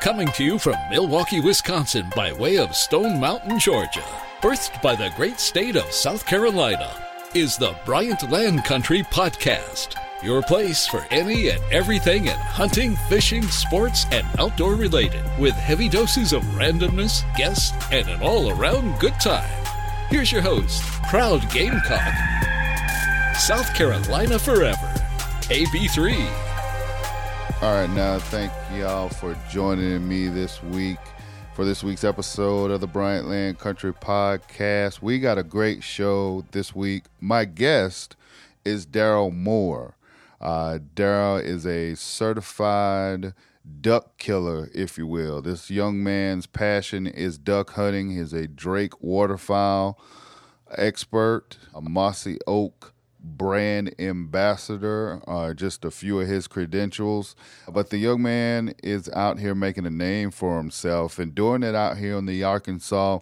Coming to you from Milwaukee, Wisconsin by way of Stone Mountain, Georgia. Birthed by the great state of South Carolina is the Bryant Land Country Podcast. Your place for any and everything in hunting, fishing, sports, and outdoor related, with heavy doses of randomness, guests, and an all around good time. Here's your host, proud Gamecock, South Carolina Forever, AB3. All right, now thank y'all for joining me this week for this week's episode of the Bryant Land Country Podcast. We got a great show this week. My guest is Darryl Moore. Uh, Darryl is a certified duck killer, if you will. This young man's passion is duck hunting. He's a Drake waterfowl expert, a mossy oak brand ambassador, uh, just a few of his credentials. But the young man is out here making a name for himself and doing it out here on the Arkansas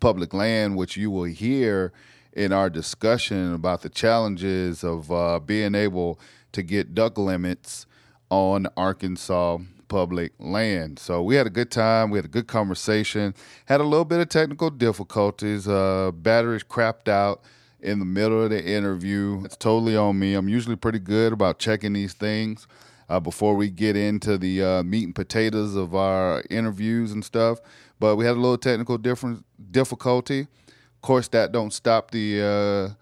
public land, which you will hear in our discussion about the challenges of uh, being able to get duck limits on Arkansas public land. So we had a good time. We had a good conversation. Had a little bit of technical difficulties. Uh, batteries crapped out in the middle of the interview. It's totally on me. I'm usually pretty good about checking these things uh, before we get into the uh, meat and potatoes of our interviews and stuff. But we had a little technical difference difficulty. Of course, that don't stop the uh,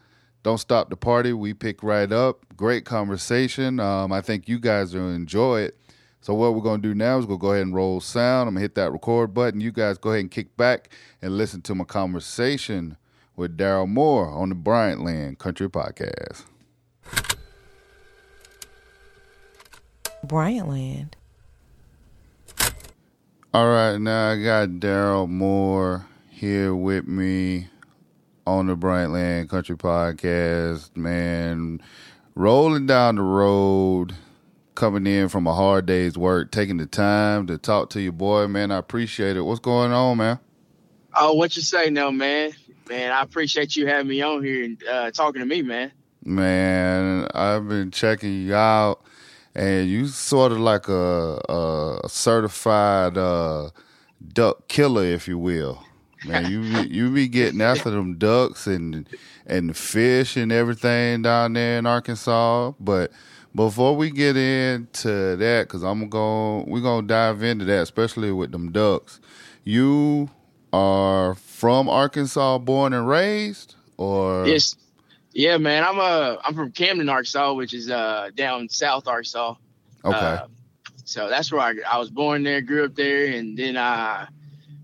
don't stop the party. We pick right up. Great conversation. Um, I think you guys will enjoy it. So what we're gonna do now is we'll go ahead and roll sound. I'm gonna hit that record button. You guys go ahead and kick back and listen to my conversation with Darryl Moore on the Bryant Land Country Podcast. Bryant Land. All right, now I got Darryl Moore here with me on the Bryant Land Country Podcast. Man, rolling down the road, coming in from a hard day's work, taking the time to talk to your boy, man. I appreciate it. What's going on, man? Oh, what you say now, man? Man, I appreciate you having me on here and uh, talking to me, man. Man, I've been checking you out, and you sort of like a, a certified uh, duck killer, if you will. Man, you you be getting after them ducks and and the fish and everything down there in Arkansas. But before we get into that, because I'm gonna we're gonna dive into that, especially with them ducks. You are from Arkansas, born and raised, or yes, yeah, man. I'm uh I'm from Camden, Arkansas, which is uh down South Arkansas. Okay. Uh, so that's where I, I was born there, grew up there, and then I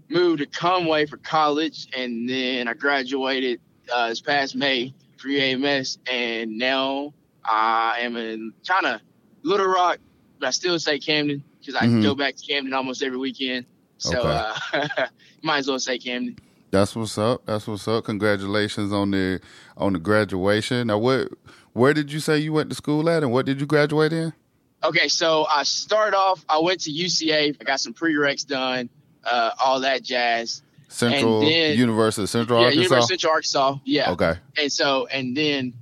moved to Conway for college, and then I graduated uh, this past May for UAMS, and now I am in kind of Little Rock, but I still say Camden because I mm-hmm. go back to Camden almost every weekend. So okay. uh, might as well say Camden. That's what's up. That's what's up. Congratulations on the on the graduation. Now, what where did you say you went to school at, and what did you graduate in? Okay, so I start off. I went to UCA. I got some prereqs done, uh, all that jazz. Central then, University, Central yeah, Arkansas. University Central Arkansas. Yeah. Okay. And so, and then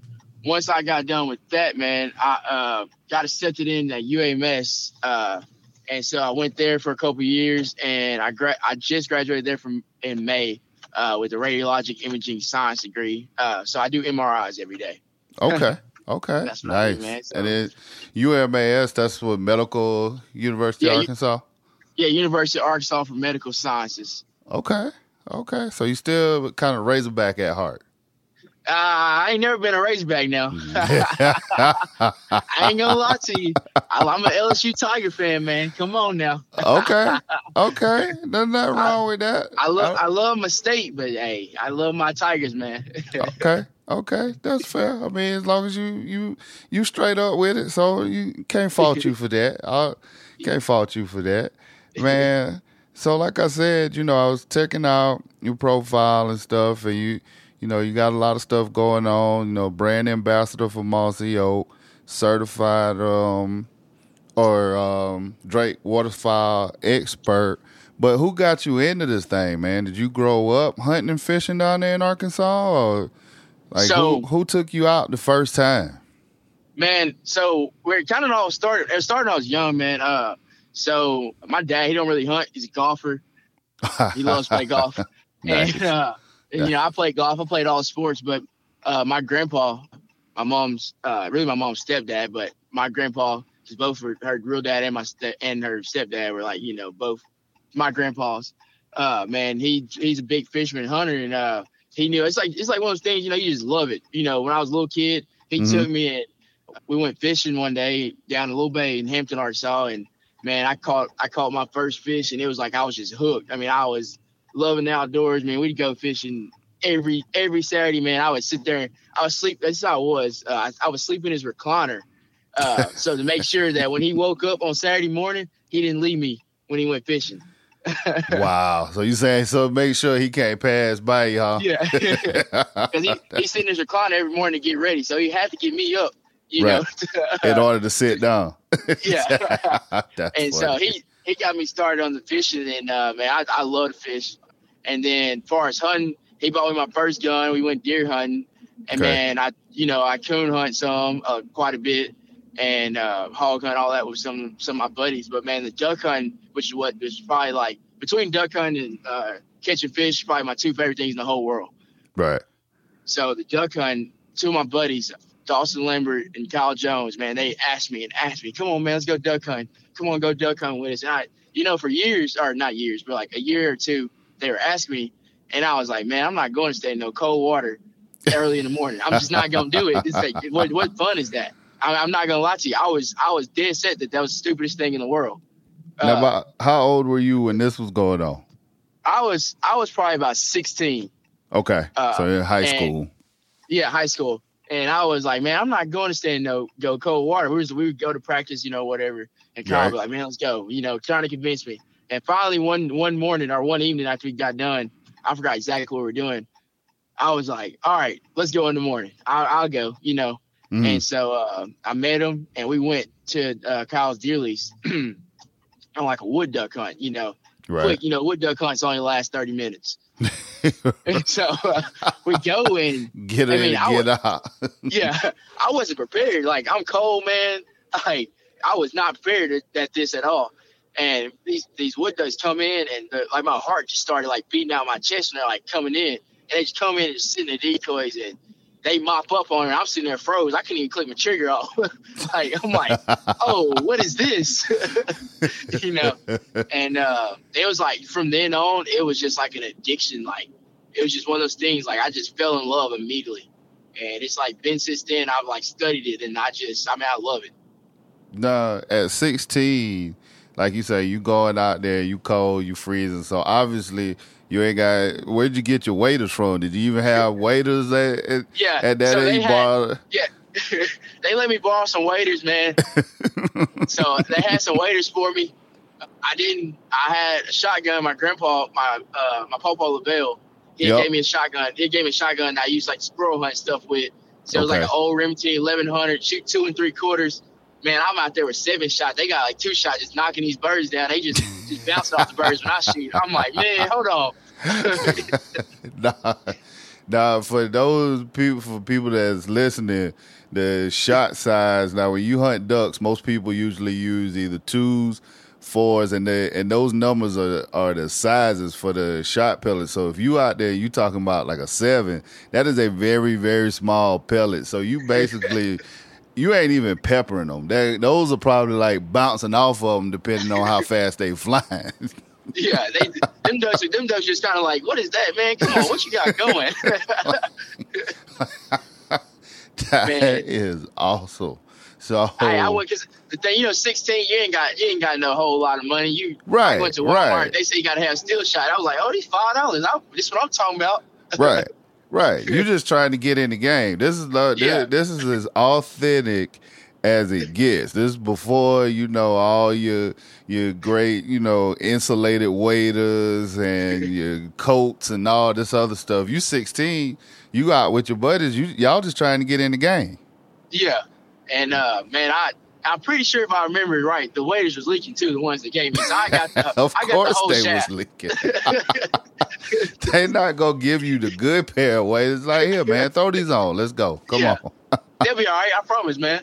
once I got done with that, man, I uh, got accepted in at UAMS. Uh, and so I went there for a couple years, and I gra- I just graduated there from in May uh, with a radiologic imaging science degree. Uh, so I do MRIs every day. Okay. Okay. that's nice. Do, man, so. And then UMAS, that's what Medical University yeah, of Arkansas? yeah, University of Arkansas for Medical Sciences. Okay. Okay. So you still kind of Razorback at heart. Uh, I ain't never been a Razorback now. I ain't gonna lie to you. I'm an LSU Tiger fan, man. Come on now. okay, okay. There's nothing wrong with that. I love I love my state, but hey, I love my Tigers, man. okay, okay, that's fair. I mean, as long as you you you straight up with it, so you can't fault you for that. I can't fault you for that, man. So, like I said, you know, I was checking out your profile and stuff, and you you know, you got a lot of stuff going on. You know, brand ambassador for Mossy Oak, certified um, or um, Drake waterfowl expert. But who got you into this thing, man? Did you grow up hunting and fishing down there in Arkansas, or like so, who who took you out the first time? Man, so where it kind of all started. It started I was young, man. Uh, So my dad, he don't really hunt. He's a golfer. He loves to play golf. Nice. And uh, and, you know, I played golf. I played all sports, but uh, my grandpa, my mom's uh, really my mom's stepdad, but my grandpa, because both her, her real dad and my ste- and her stepdad were like you know both my grandpas. Uh, man, he he's a big fisherman hunter, and uh, he knew it's like it's like one of those things you know you just love it. You know, when I was a little kid, he Mhm. took me and we went fishing one day down a little bay in Hampton, Arkansas, and man, I caught I caught my first fish, and it was like I was just hooked. I mean, I was loving the outdoors, man. We'd go fishing every every Saturday, man. I would sit there, and I would sleep. That's how I was. Uh, I, I would sleep in his recliner, uh, so to make sure that when he woke up on Saturday morning, he didn't leave me when he went fishing. wow. So you saying so make sure he can't pass by huh? Yeah, because he he's sitting in his recliner every morning to get ready, so he had to get me up, you Right. know. In order to sit down. yeah. And so he he got me started on the fishing, and uh, man, I, I love to fish. And then, far as hunting, he bought me my first gun. We went deer hunting, and Okay. man, I you know I coon hunt some, uh, quite a bit, and uh, hog hunt all that with some some of my buddies. But man, the duck hunt, which is what is probably like between duck hunting and uh, catching fish, probably my two favorite things in the whole world. right. So the duck hunt, two of my buddies, Dawson Lambert and Kyle Jones, man, they asked me and asked me, come on, man, let's go duck hunt. Come on, go duck hunt with us. And I, you know, for years, or not years, but like a year or two, they were asking me. And I was like, man, I'm not going to stay in no cold water early in the morning. I'm just not going to do it. It's like, what, what fun is that? I, I'm not going to lie to you. I was, I was dead set that that was the stupidest thing in the world. now, Uh, about, how old were you when this was going on? I was, I was probably about 16. Okay. Uh, so in high school. Yeah, high school. And I was like, man, I'm not going to stay in no go cold water. We was we would go to practice, you know, whatever. And Kyle be like, man, let's go. You know, trying to convince me. And finally, one one morning or one evening after we got done, I forgot exactly what we were doing. I was like, all right, let's go in the morning. I'll, I'll go. You know. Mhm. And so uh, I met him, and we went to uh, Kyle's deer lease on like a wood duck hunt. You know, right. quick. You know, wood duck hunts only last thirty minutes. so uh, we go and get I in mean, I get out. yeah, I wasn't prepared. Like I'm cold, man. Like I was not prepared at, this at all. And these these wood ducks come in, and the, like my heart just started like beating out my chest, and they're like coming in, and they just come in and just sit in the decoys, and they mop up on it. I'm sitting there froze. I couldn't even click my trigger off. like I'm like, oh, what is this? you know. And uh, it was like from then on, it was just like an addiction. Like it was just one of those things. Like I just fell in love immediately. And it's like been since then I've like studied it and I just I mean I love it. No, at 16, like you say, you going out there, you cold, you freezing. So obviously, you ain't got. Where'd you get your waders from? Did you even have waders at at, Yeah. at that so they age? had, bar? yeah. they let me borrow some waders, man. so they had some waders for me. I didn't. I had a shotgun. My grandpa, my uh, my papa LaBelle, he Yep. gave me a shotgun. He gave me a shotgun that I used like squirrel hunt stuff with. So it was like an old Remington 1100, shoot two and three quarters. Man, I'm out there with seven shots. They got like two shots, just knocking these birds down. They just just bouncing off the birds when I shoot. I'm like, man, hold on. nah, nah. For those people, for people that's listening, the shot size. Now, when you hunt ducks, most people usually use either twos, fours, and they and those numbers are are the sizes for the shot pellet. So if you out there, you talking about like a seven, that is a very very small pellet. So you basically. You ain't even peppering them. They, those are probably like bouncing off of them, depending on how fast they flying. Yeah, they them ducks them ducks just kind of like, what is that, man? Come on, what you got going? That Man. is awesome. So I, I went because the thing, you know, sixteen, you ain't got you ain't got no whole lot of money. You right, went to Walmart. right, They say you got to have steel shot. I was like, oh, these five dollars. This is what I'm talking about. right, right. You're just trying to get in the game. This is the, Yeah. this, this is as authentic as it gets. This is before you know all your your great you know insulated waders and your coats and all this other stuff. You 16, you out with your buddies. You y'all just trying to get in the game. Yeah, and uh, man, I I'm pretty sure if I remember right, the waders was leaking too. The ones that gave me, so I got the of I got the course whole they shaft. was leaking. they not gonna give you the good pair of waders. Like here, man, throw these on. Let's go. Come Yeah. on. They'll be all right. I promise, man.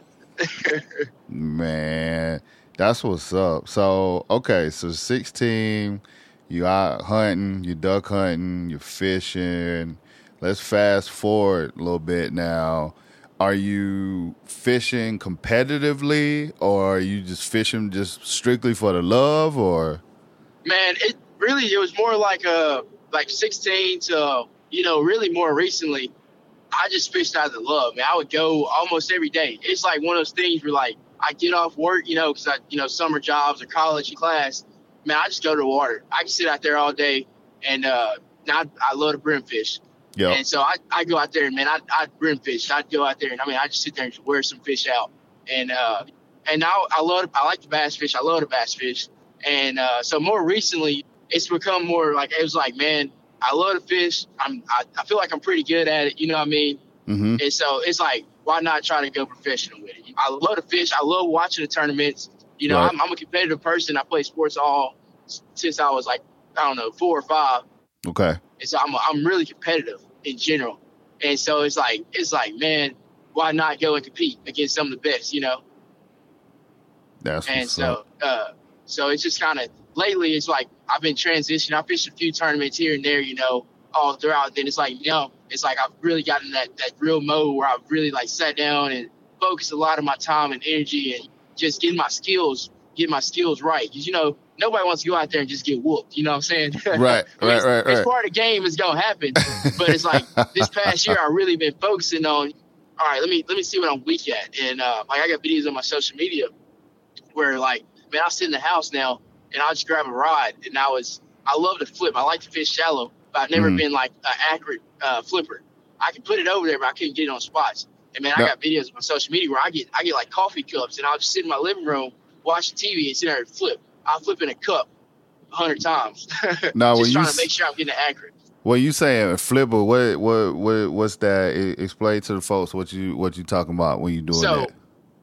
Man, That's what's up. So okay, so sixteen, you out hunting, you duck hunting, you fishing. Let's fast forward a little bit now. Are you fishing competitively, or are you just fishing just strictly for the love, or? Man, it really it was more like a like sixteen to you know really more recently. I just fished out of the love, man. I would go almost every day. It's like one of those things where like I get off work, you know, because I, you know, summer jobs or college and class. Man, I just go to the water. I can sit out there all day, and uh, I, I love to brim fish. Yeah. And so I, I go out there and man, I I brim fish. I'd go out there and I mean I just sit there and wear some fish out. And uh, and now I love I like the bass fish. I love the bass fish. And uh, so more recently, it's become more like it was like man, I love to fish. I'm I, I feel like I'm pretty good at it. You know what I mean? Mm-hmm. And so it's like why not try to go professional with it? I love to fish. I love watching the tournaments. You know, Right. I'm, I'm a competitive person. I play sports all since I was like I don't know four or five. Okay. And so I'm I'm really competitive in general. And so it's like it's like man, why not go and compete against some of the best, you know? That's And so uh so it's just kind of lately it's like I've been transitioning. I fished a few tournaments here and there, you know, all throughout. Then it's like you know, it's like I've really gotten that that real mode where I've really like sat down and focused a lot of my time and energy and just getting my skills, getting my skills right. Because you know, nobody wants to go out there and just get whooped. You know what I'm saying? Right, I right, it's, right, It's part of the game. It's gonna happen. but it's like this past year, I really been focusing on. All right, let me let me see what I'm weak at, and uh, like I got videos on my social media where like, man, I sit in the house now and I'll just grab a rod, and I was I love to flip. I like to fish shallow, but I've never Mhm. been like an accurate uh, flipper. I can put it over there, but I couldn't get it on spots. And man, Yeah. I got videos on my social media where I get I get like coffee cups, and I'll just sit in my living room watching TV and sit there and flip. I'll flip in a cup a hundred times. Now, just you trying to make sure I'm getting it accurate. When you saying flipper, what what what what's that? Explain to the folks what you what you talking about when you doing So, that.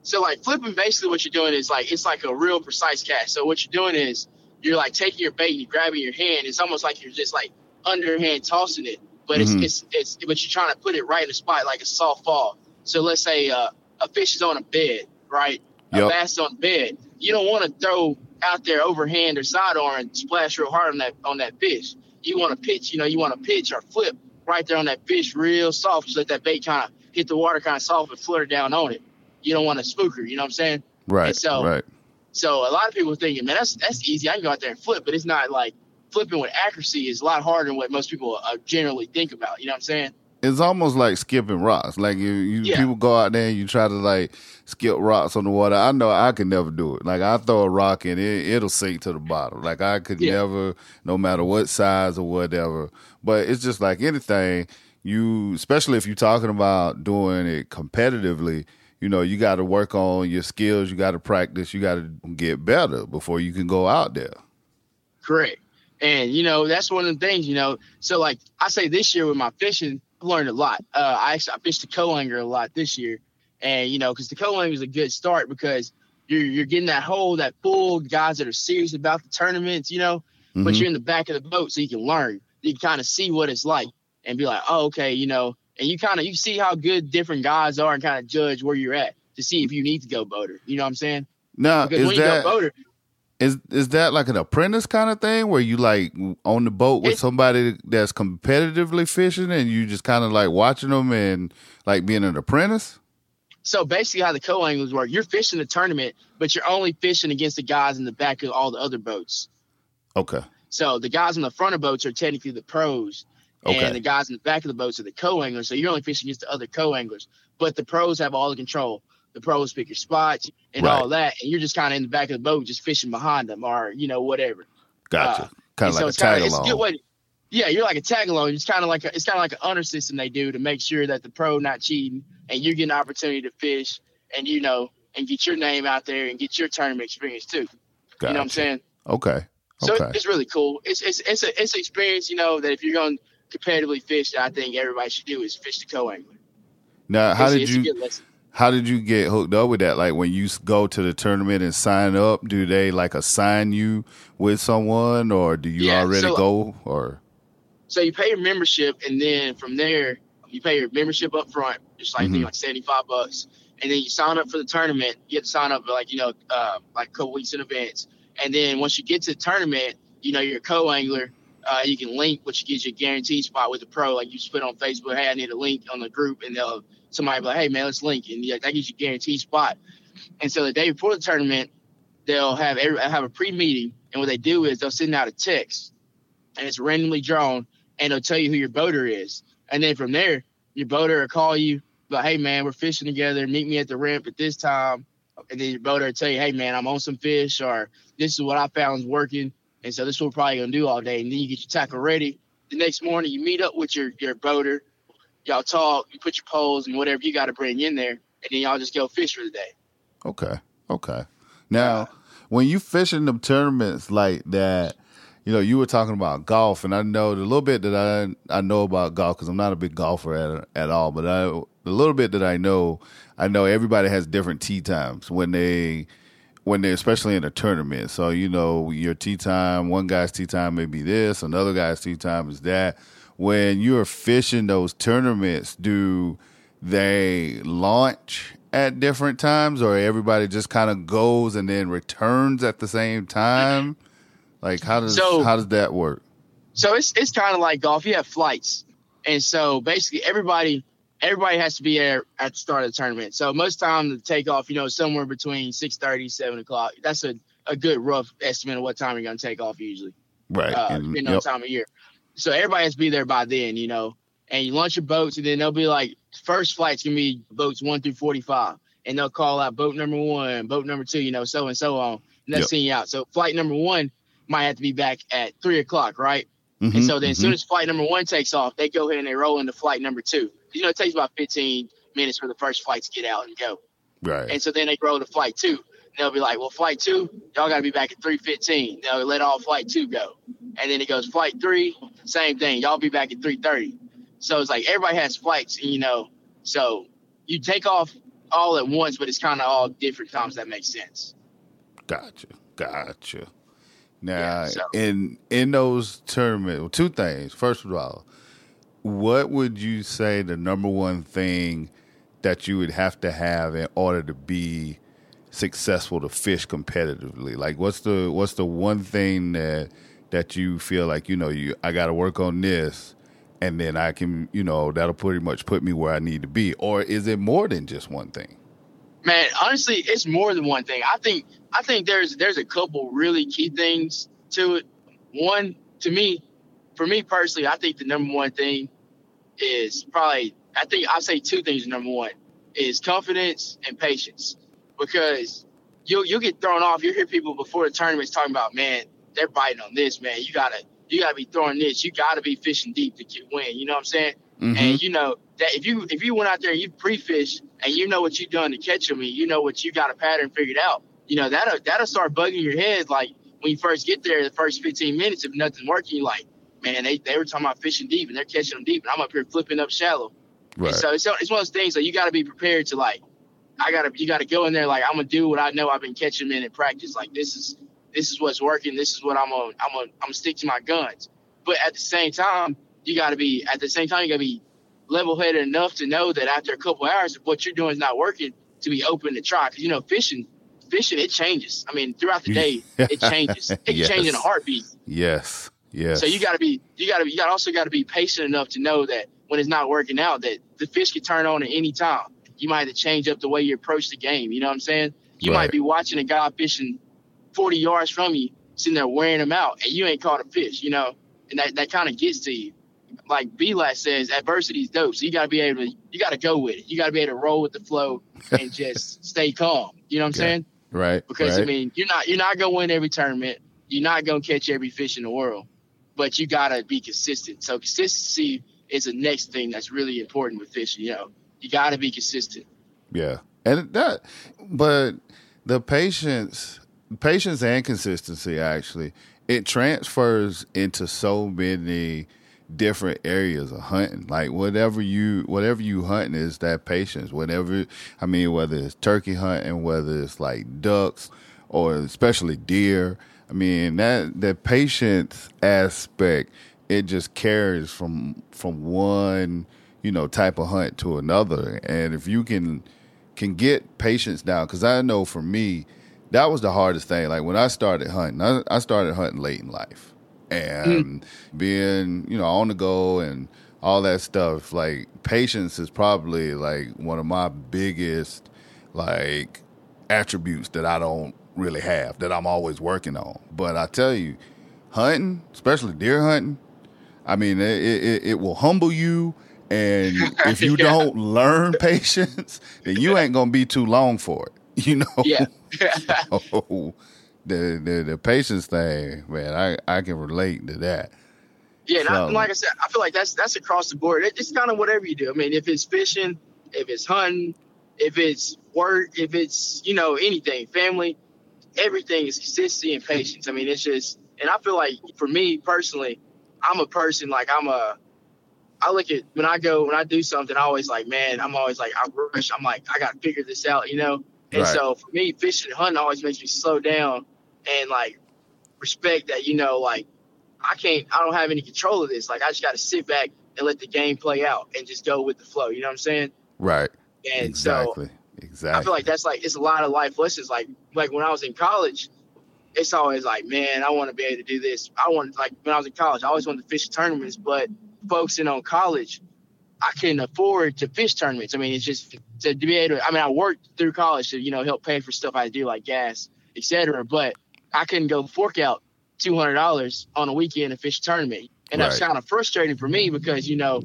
so like flipping, basically what you're doing is like it's like a real precise cast. So what you're doing is you're like taking your bait and you're grabbing your hand. It's almost like you're just like underhand tossing it, but it's it's it's but you're trying to put it right in the spot like a soft fall. So let's say uh, a fish is on a bed, right? A Yep. bass is on a bed. You don't want to throw out there overhand or side arm and splash real hard on that on that fish. You want to pitch, you know, you want to pitch or flip right there on that fish real soft, just let that bait kind of hit the water kind of soft and flutter down on it. You don't want to spook her, you know what I'm saying? Right, so- right. So a lot of people are thinking, man, that's that's easy. I can go out there and flip, but it's not like flipping with accuracy is a lot harder than what most people uh, generally think about. You know what I'm saying? It's almost like skipping rocks. Like you, you Yeah. people go out there and you try to like skip rocks on the water. I know I can never do it. Like I throw a rock and it it'll sink to the bottom. Like I could Yeah. never, no matter what size or whatever. But it's just like anything. You, especially if you're talking about doing it competitively, you know, you got to work on your skills. You got to practice. You got to get better before you can go out there. Correct. And you know that's one of the things. You know, so like I say this year with my fishing, learned a lot. Uh, I actually I fished the co-angler a lot this year, and you know because the co-angler is a good start because you're you're getting that hole, that pull, guys that are serious about the tournaments. You know, but Mhm. you're in the back of the boat so you can learn. You can kind of see what it's like and be like, oh, okay, you know, and you kind of you see how good different guys are and kind of judge where you're at to see if you need to go boater. You know what I'm saying? No, Because is when you that go boater, Is is that like an apprentice kind of thing where you like on the boat with It- somebody that's competitively fishing and you just kind of like watching them and like being an apprentice? so basically how the co-anglers work, you're fishing the tournament, but you're only fishing against the guys in the back of all the other boats. Okay. So the guys in the front of boats are technically the pros, Okay. and the guys in the back of the boats are the co-anglers. So you're only fishing against the other co-anglers, but the pros have all the control. The pros pick your spots and Right. all that, and you're just kind of in the back of the boat, just fishing behind them, or you know whatever. Gotcha. Uh, kind of so like a it's kinda- tag a along. Yeah, you're like a tag along. It's kind of like a, it's kind of like an honor system they do to make sure that the pro not cheating and you get an opportunity to fish and you know and get your name out there and get your tournament experience too. You know what I'm saying? Okay. So Okay. it's really cool. It's it's it's a it's an experience, you know, that if you're going to competitively fish, I think everybody should do is fish the co-angler. Now, how It's- did it's a you good lesson. How did you get hooked up with that? Like when you go to the tournament and sign up, do they like assign you with someone or do you Yeah, already so- go or So you pay your membership, and then from there you pay your membership up front, just like I Mhm. like seventy five bucks, and then you sign up for the tournament. You have to sign up like you know, uh, like a couple weeks in advance. And then once you get to the tournament, you know, you're a co-angler. Uh, you can link, which gives you a guaranteed spot with the pro. Like you just put on Facebook, hey, I need a link on the group, and they'll somebody be like, hey man, let's link, and that gives you a guaranteed spot. And so the day before the tournament, they'll have every, have a pre-meeting, and what they do is they'll send out a text, and it's randomly drawn, and they'll tell you who your boater is, and then from there, your boater will call you, like, hey man, we're fishing together, meet me at the ramp at this time, and then your boater will tell you, hey man, I'm on some fish, or this is what I found is working and so this is what we're probably gonna do all day. And then you get your tackle ready. The next morning you meet up with your your boater, y'all talk, you put your poles and whatever you gotta bring in there, and then y'all just go fish for the day. Okay. Okay. Now, when you fish in the tournaments like that, you know, you were talking about golf, and I know the little bit that I I know about golf because I'm not a big golfer at at all, but I the little bit that I know, I know everybody has different tee times when they when they're especially in a tournament. So you know your tee time, one guy's tee time may be this, another guy's tee time is that. When you're fishing those tournaments, do they launch at different times, or everybody just kind of goes and then returns at the same time? Like how does so, how does that work? So it's it's kind of like golf. You have flights, and so basically everybody everybody has to be there at the start of the tournament. So most time the takeoff, you know, somewhere between 6.30, 7 o'clock. That's a, a good rough estimate of what time you're going to take off usually. Right. Uh, and, depending yep. on time of year. So everybody has to be there by then, you know. And you launch your boats, and then they'll be like, first flight's going to be boats 1 through 45. And they'll call out boat number one, boat number two, you know, so and so on. And they'll yep. send you out. So flight number one might have to be back at 3 o'clock, right? Mm-hmm, and so then mm-hmm. as soon as flight number one takes off, they go ahead and they roll into flight number two you know, it takes about 15 minutes for the first flight to get out and go. Right. And so then they roll to flight two. They'll be like, well, flight two, y'all got to be back at 315. They'll let all flight two go. And then it goes flight three, same thing. Y'all be back at 330. So it's like everybody has flights, you know. So you take off all at once, but it's kind of all different times. That makes sense. Gotcha. Gotcha. Now, yeah, so. in in those tournaments, two things. First of all, what would you say the number one thing that you would have to have in order to be successful to fish competitively? Like what's the what's the one thing that that you feel like, you know, you I gotta work on this and then I can, you know, that'll pretty much put me where I need to be? Or is it more than just one thing? Man, honestly, it's more than one thing. I think I think there's there's a couple really key things to it. One, to me, for me personally, I think the number one thing is probably I think I say two things. Number one is confidence and patience, because you'll you'll get thrown off. You hear people before the tournaments talking about, man, they're biting on this, man. You gotta you gotta be throwing this. You gotta be fishing deep to get win. You know what I'm saying? Mm-hmm. And you know that if you if you went out there and you pre-fish and you know what you done to catch them, and you know what you got a pattern figured out, you know that'll that'll start bugging your head. Like when you first get there, the first 15 minutes, if nothing's working, you're like, man, they, they were talking about fishing deep and they're catching them deep, and I'm up here flipping up shallow. Right. And so it's, it's one of those things that you got to be prepared to like. I gotta you gotta go in there like I'm gonna do what I know I've been catching them in practice. Like this is this is what's working. This is what I'm gonna I'm gonna I'm gonna stick to my guns. But at the same time, you gotta be at the same time you gotta be level headed enough to know that after a couple hours, if what you're doing is not working, to be open to try. Because you know fishing fishing it changes. I mean throughout the day it changes. It can yes. change in a heartbeat. Yes. Yeah. So you got to be, you got to be, you gotta also got to be patient enough to know that when it's not working out, that the fish can turn on at any time. You might have to change up the way you approach the game. You know what I'm saying? You right. might be watching a guy fishing 40 yards from you, sitting there wearing him out, and you ain't caught a fish. You know, and that that kind of gets to you. Like B-Lat says, adversity is dope. So you got to be able to, you got to go with it. You got to be able to roll with the flow and just stay calm. You know what I'm saying? Right. Because right. I mean, you're not you're not gonna win every tournament. You're not gonna catch every fish in the world but you gotta be consistent. So consistency is the next thing that's really important with fishing. You know, you gotta be consistent. Yeah, and that, but the patience, patience and consistency actually, it transfers into so many different areas of hunting. Like whatever you whatever you hunting is that patience. Whatever I mean, whether it's turkey hunting, whether it's like ducks or especially deer. I mean that that patience aspect it just carries from from one you know type of hunt to another, and if you can can get patience down. Because I know for me, that was the hardest thing. Like when I started hunting, I, I started hunting late in life, and mm. being you know on the go and all that stuff. Like patience is probably like one of my biggest like attributes that I don't really have that I'm always working on. But I tell you, hunting, especially deer hunting, I mean, it, it, it will humble you. And if you yeah. don't learn patience, then you ain't gonna be too long for it. You know. Yeah. so, the, the the patience thing, man, I I can relate to that. Yeah, so, like I said, I feel like that's that's across the board. It's kind of whatever you do. I mean, if it's fishing, if it's hunting, if it's work, if it's you know anything, family, everything is consistency and patience. I mean, it's just, and I feel like for me personally, I'm a person like I'm a. I look at when I go when I do something, I always like, man, I'm always like I rush. I'm like I got to figure this out, you know. And right. so for me, fishing and hunting always makes me slow down and like respect that, you know, like I can't, I don't have any control of this. Like I just got to sit back and let the game play out and just go with the flow. You know what I'm saying? Right. And exactly. so exactly. I feel like that's like it's a lot of life lessons. Like like when I was in college, it's always like, man, I want to be able to do this. I want like when I was in college, I always wanted to fish tournaments, but focusing on college, I couldn't afford to fish tournaments. I mean, it's just to, be able to. I mean, I worked through college to you know help pay for stuff I do like gas, etc. But I couldn't go fork out two hundred dollars on a weekend to fish a tournament, and right. that's kind of frustrating for me because you know,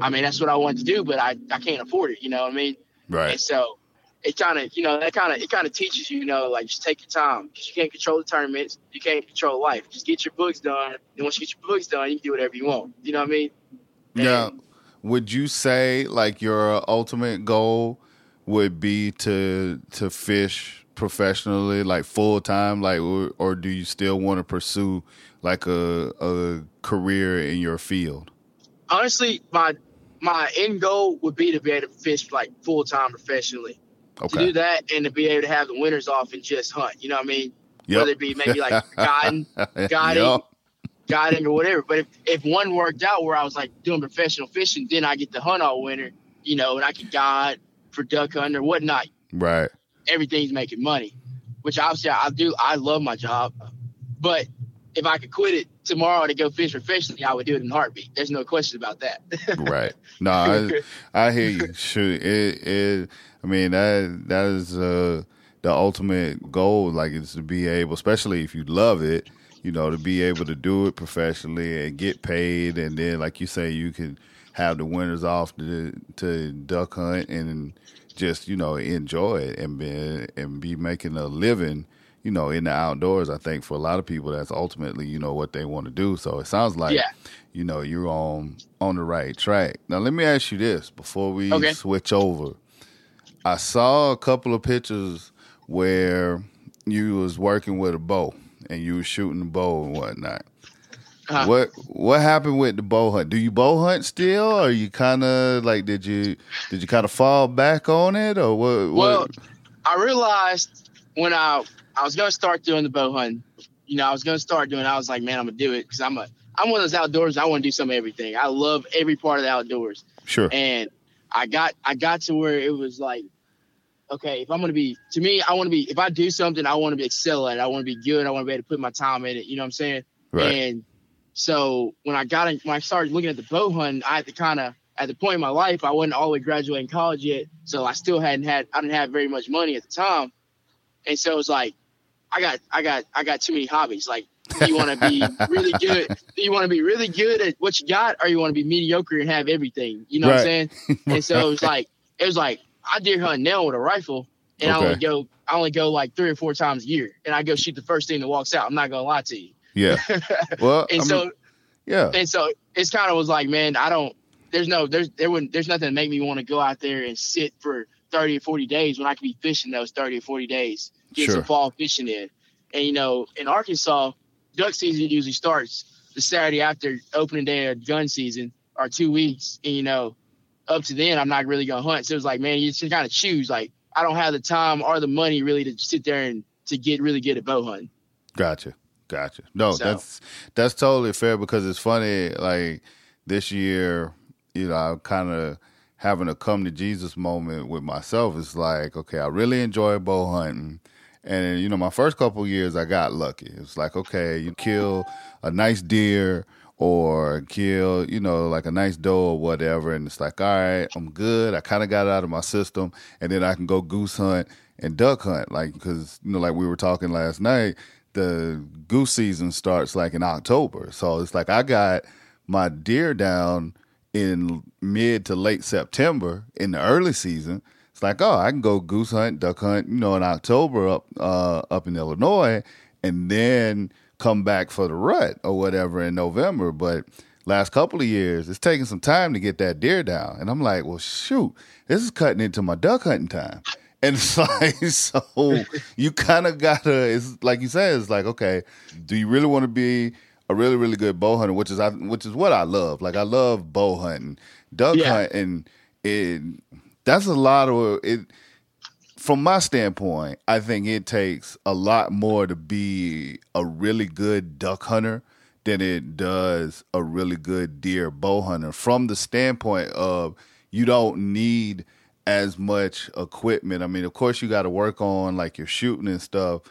I mean, that's what I wanted to do, but I I can't afford it. You know what I mean? Right. And so it kind of you know that kind of it kind of teaches you, you know, like just take your time because you can't control the tournaments, you can't control life. Just get your books done, and once you get your books done, you can do whatever you want. You know what I mean? Yeah. Would you say like your ultimate goal would be to to fish professionally, like full time, like, or, or, do you still want to pursue like a a career in your field? Honestly, my my end goal would be to be able to fish like full time professionally. Okay. To do that and to be able to have the winters off and just hunt. You know what I mean? Yep. Whether it be maybe like guiding, guiding, yep. Guiding or whatever. But if, if one worked out where I was like doing professional fishing, then I get to hunt all winter, you know, and I could guide for duck hunting or whatnot. Right everything's making money, which obviously I do. I love my job, but if I could quit it tomorrow to go fish professionally, I would do it in a heartbeat. There's no question about that. right. No, I, I hear you. Shoot, It, it, I mean, that, that is, uh, the ultimate goal, like, is to be able, especially if you love it, you know, to be able to do it professionally and get paid. And then, like you say, you can have the winters off to, to duck hunt and, just you know enjoy it and be and be making a living you know in the outdoors i think for a lot of people that's ultimately you know what they want to do so it sounds like yeah. you know you're on on the right track now let me ask you this before we okay. switch over i saw a couple of pictures where you was working with a bow and you were shooting the bow and whatnot uh-huh. What what happened with the bow hunt? Do you bow hunt still, or you kind of like did you did you kind of fall back on it, or what? Well, I realized when I I was gonna start doing the bow hunt, you know, I was gonna start doing. I was like, man, I'm gonna do it because I'm a I'm one of those outdoors. I want to do some of everything. I love every part of the outdoors. Sure. And I got I got to where it was like, okay, if I'm gonna be to me, I want to be if I do something, I want to be excel at it. I want to be good. I want to be able to put my time in it. You know what I'm saying? Right. And so when I got in, when I started looking at the bow hunting, I had to kind of at the point in my life I wasn't all the way graduating college yet, so I still hadn't had I didn't have very much money at the time, and so it was like I got I got I got too many hobbies. Like, do you want to be really good? Do you want to be really good at what you got, or you want to be mediocre and have everything? You know right. what I'm saying? And so it was like it was like I deer hunt now with a rifle, and okay. I only go I only go like three or four times a year, and I go shoot the first thing that walks out. I'm not gonna lie to you. Yeah. Well, and I so mean, yeah. And so it's kind of was like, man, I don't. There's no there's there wouldn't there's nothing to make me want to go out there and sit for 30 or 40 days when I could be fishing those 30 or 40 days, get sure. some fall fishing in. And you know, in Arkansas, duck season usually starts the Saturday after opening day of gun season or two weeks. And you know, up to then, I'm not really gonna hunt. So it was like, man, you just kind of choose. Like, I don't have the time or the money really to sit there and to get really good at bow hunting. Gotcha. Gotcha. No, so. that's that's totally fair because it's funny. Like this year, you know, I kind of having a come to Jesus moment with myself. It's like, okay, I really enjoy bow hunting. And you know, my first couple years, I got lucky. It's like, okay, you kill a nice deer or kill, you know, like a nice doe or whatever, and it's like, all right, I'm good. I kind of got out of my system, and then I can go goose hunt and duck hunt, like because you know, like we were talking last night, the goose season starts like in October, so it's like I got my deer down in mid to late September in the early season. It's like, oh, I can go goose hunt, duck hunt, you know, in October up uh, up in Illinois, and then come back for the rut or whatever in November. But last couple of years, it's taking some time to get that deer down. And I'm like, well, shoot, this is cutting into my duck hunting time. And it's like, so you kind of gotta, it's like you said, it's like, okay, do you really want to be a really, really good bow hunter, which is, I, which is what I love. Like, I love bow hunting, duck yeah. hunting. It, that's a lot of it from my standpoint, I think it takes a lot more to be a really good duck hunter than it does a really good deer bow hunter. From the standpoint of you don't need as much equipment. I mean, of course, you got to work on like your shooting and stuff,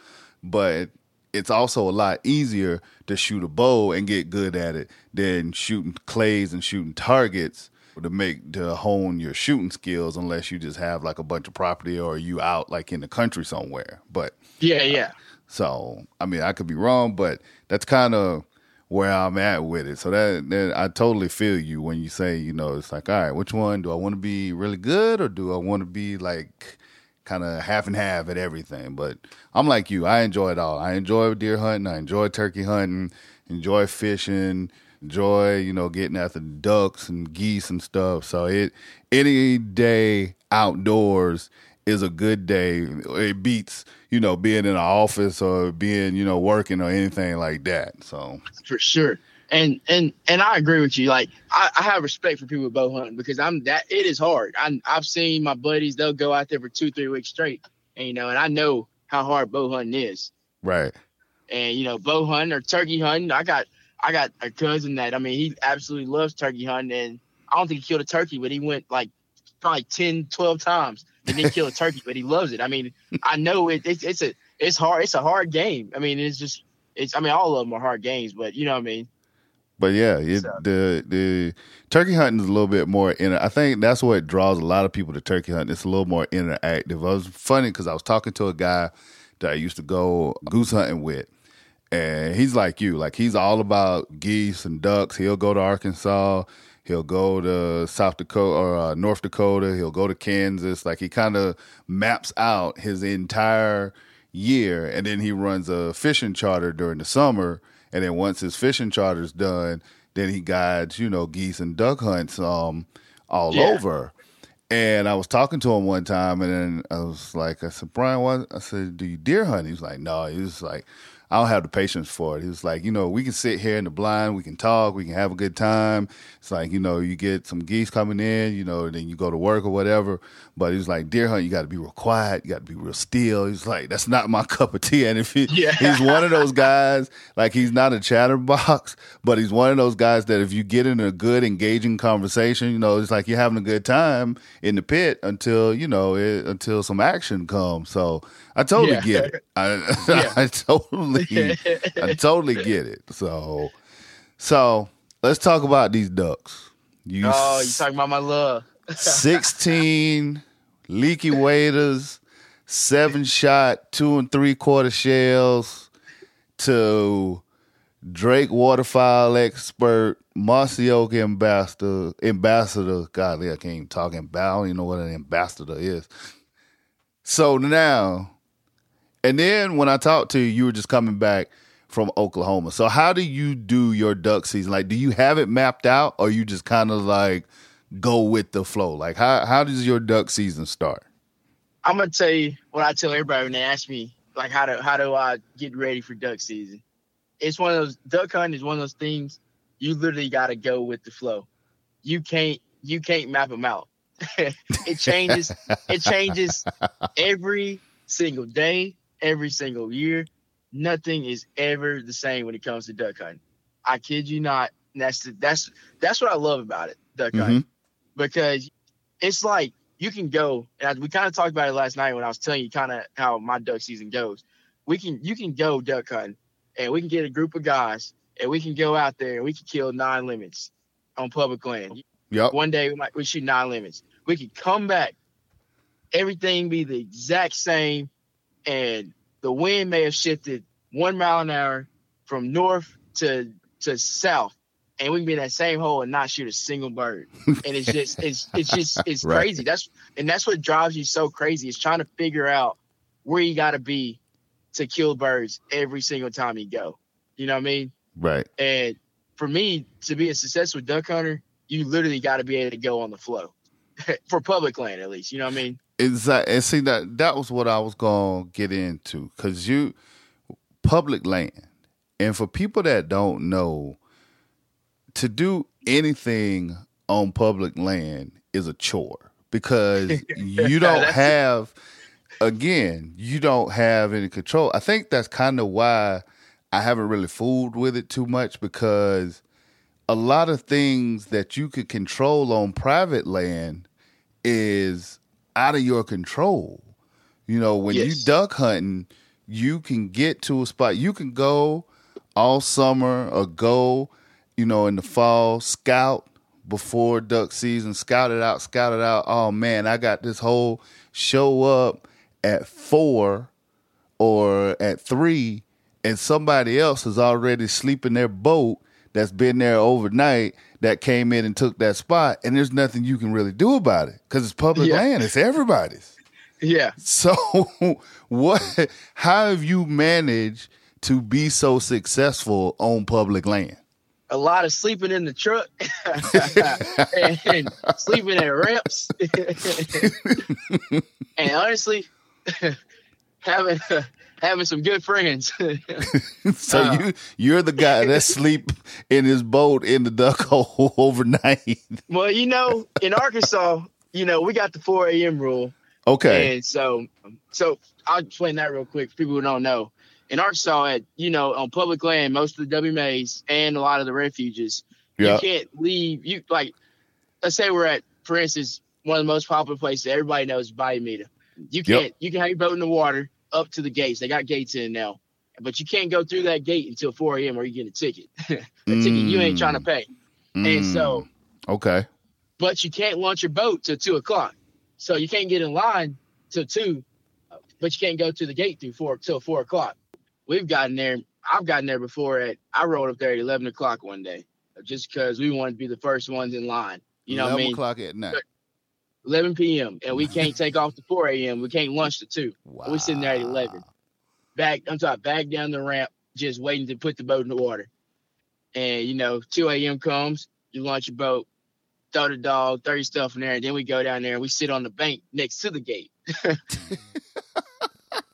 but it's also a lot easier to shoot a bow and get good at it than shooting clays and shooting targets to make to hone your shooting skills unless you just have like a bunch of property or you out like in the country somewhere. But yeah, yeah. So I mean, I could be wrong, but that's kind of where I'm at with it. So that, that I totally feel you when you say, you know, it's like, all right, which one do I want to be really good or do I want to be like kind of half and half at everything? But I'm like you, I enjoy it all. I enjoy deer hunting, I enjoy turkey hunting, enjoy fishing enjoy, you know, getting after ducks and geese and stuff. So it any day outdoors is a good day. It beats, you know, being in an office or being, you know, working or anything like that. So for sure. And and and I agree with you. Like I, I have respect for people with bow hunting because I'm that it is hard. I I've seen my buddies, they'll go out there for two, three weeks straight. And you know, and I know how hard bow hunting is. Right. And you know, bow hunting or turkey hunting, I got I got a cousin that I mean he absolutely loves turkey hunting and I don't think he killed a turkey, but he went like probably 10, 12 times and didn't kill a turkey, but he loves it. I mean, I know it, it's it's a it's hard it's a hard game. I mean, it's just it's I mean all of them are hard games, but you know what I mean. But yeah, it, so. the the turkey hunting is a little bit more. I think that's what draws a lot of people to turkey hunting. It's a little more interactive. It was funny because I was talking to a guy that I used to go goose hunting with, and he's like you, like he's all about geese and ducks. He'll go to Arkansas, he'll go to South Dakota or uh, North Dakota, he'll go to Kansas. Like he kind of maps out his entire year, and then he runs a fishing charter during the summer. And then once his fishing charter's done, then he guides, you know, geese and duck hunts um all yeah. over. And I was talking to him one time, and then I was like, I said, Brian, what? I said, do you deer hunt? He was like, no. He was like, I don't have the patience for it. He was like, you know, we can sit here in the blind, we can talk, we can have a good time. It's like, you know, you get some geese coming in, you know, then you go to work or whatever. But he was like, deer hunt, you got to be real quiet, you got to be real still. He's like, that's not my cup of tea. And if he, yeah. he's one of those guys, like he's not a chatterbox, but he's one of those guys that if you get in a good, engaging conversation, you know, it's like you're having a good time in the pit until you know it, until some action comes. So I totally yeah. get it. I, yeah. I totally, I totally get it. So, so let's talk about these ducks. You oh, you talking about my love? Sixteen leaky waders, seven shot, two and three quarter shells to Drake waterfowl expert, Oak ambassador, ambassador. God, I can't even talk about. You know what an ambassador is. So now and then when I talked to you, you were just coming back from Oklahoma. So how do you do your duck season? Like, do you have it mapped out, or you just kind of like go with the flow? Like, how how does your duck season start? I'm gonna tell you what I tell everybody when they ask me, like, how do how do I get ready for duck season? It's one of those duck hunting is one of those things you literally got to go with the flow. You can't you can't map them out. it changes. it changes every single day every single year. Nothing is ever the same when it comes to duck hunting. I kid you not. That's the, that's that's what I love about it, duck mm-hmm. hunting, because it's like you can go. And we kind of talked about it last night when I was telling you kind of how my duck season goes. We can you can go duck hunting, and we can get a group of guys, and we can go out there and we can kill nine limits on public land. Yep. One day we might we shoot nine limits. We could come back, everything be the exact same, and the wind may have shifted one mile an hour from north to to south, and we can be in that same hole and not shoot a single bird. And it's just it's it's just it's Right. crazy. That's and that's what drives you so crazy. Is trying to figure out where you got to be to kill birds every single time you go. You know what I mean? Right. And for me to be a successful duck hunter, you literally got to be able to go on the flow for public land, at least. You know what I mean? Exactly. And see that that was what I was gonna get into because you public land, and for people that don't know, to do anything on public land is a chore because you don't have. Again, you don't have any control. I think that's kind of why I haven't really fooled with it too much because a lot of things that you could control on private land is out of your control. You know, when you duck hunting, you can get to a spot. You can go all summer or go, you know, in the fall, scout before duck season, scout it out, scout it out. Oh man, I got this whole show up at four or at three, and somebody else is already sleeping their boat that's been there overnight that came in and took that spot, and there's nothing you can really do about it because it's public Yeah. land. It's everybody's. Yeah. So, what? How have you managed to be so successful on public land? A lot of sleeping in the truck and sleeping at ramps. and honestly, having having some good friends. So Uh. you you're the guy that sleep in his boat in the duck hole overnight. well, you know, in Arkansas, you know, we got the 4 a.m. rule. Okay. And so, so I'll explain that real quick for people who don't know. In Arkansas, at you know, on public land, most of the WMAs and a lot of the refuges, Yeah. you can't leave. You like, let's say we're at, for instance, one of the most popular places everybody knows, Bayou Meto. You can't. You can have your boat in the water up to the gates. They got gates in now, but you can't go through that gate until 4 a.m. or you get a ticket. a ticket you ain't trying to pay. And so, Mm. okay. but you can't launch your boat till two o'clock. So you can't get in line till two, but you can't go to the gate through four till four o'clock. We've gotten there. I've gotten there before at I rolled up there at eleven o'clock one day, just because we wanted to be the first ones in line. You know what I 11 mean? o'clock at night. 11 p.m. and we can't take off to 4 a.m. We can't lunch to two. Wow. We're sitting there at 11. Back, I'm talking back down the ramp, just waiting to put the boat in the water. And you know, 2 a.m. comes, you launch your boat, throw the dog, throw your stuff in there, and then we go down there and we sit on the bank next to the gate.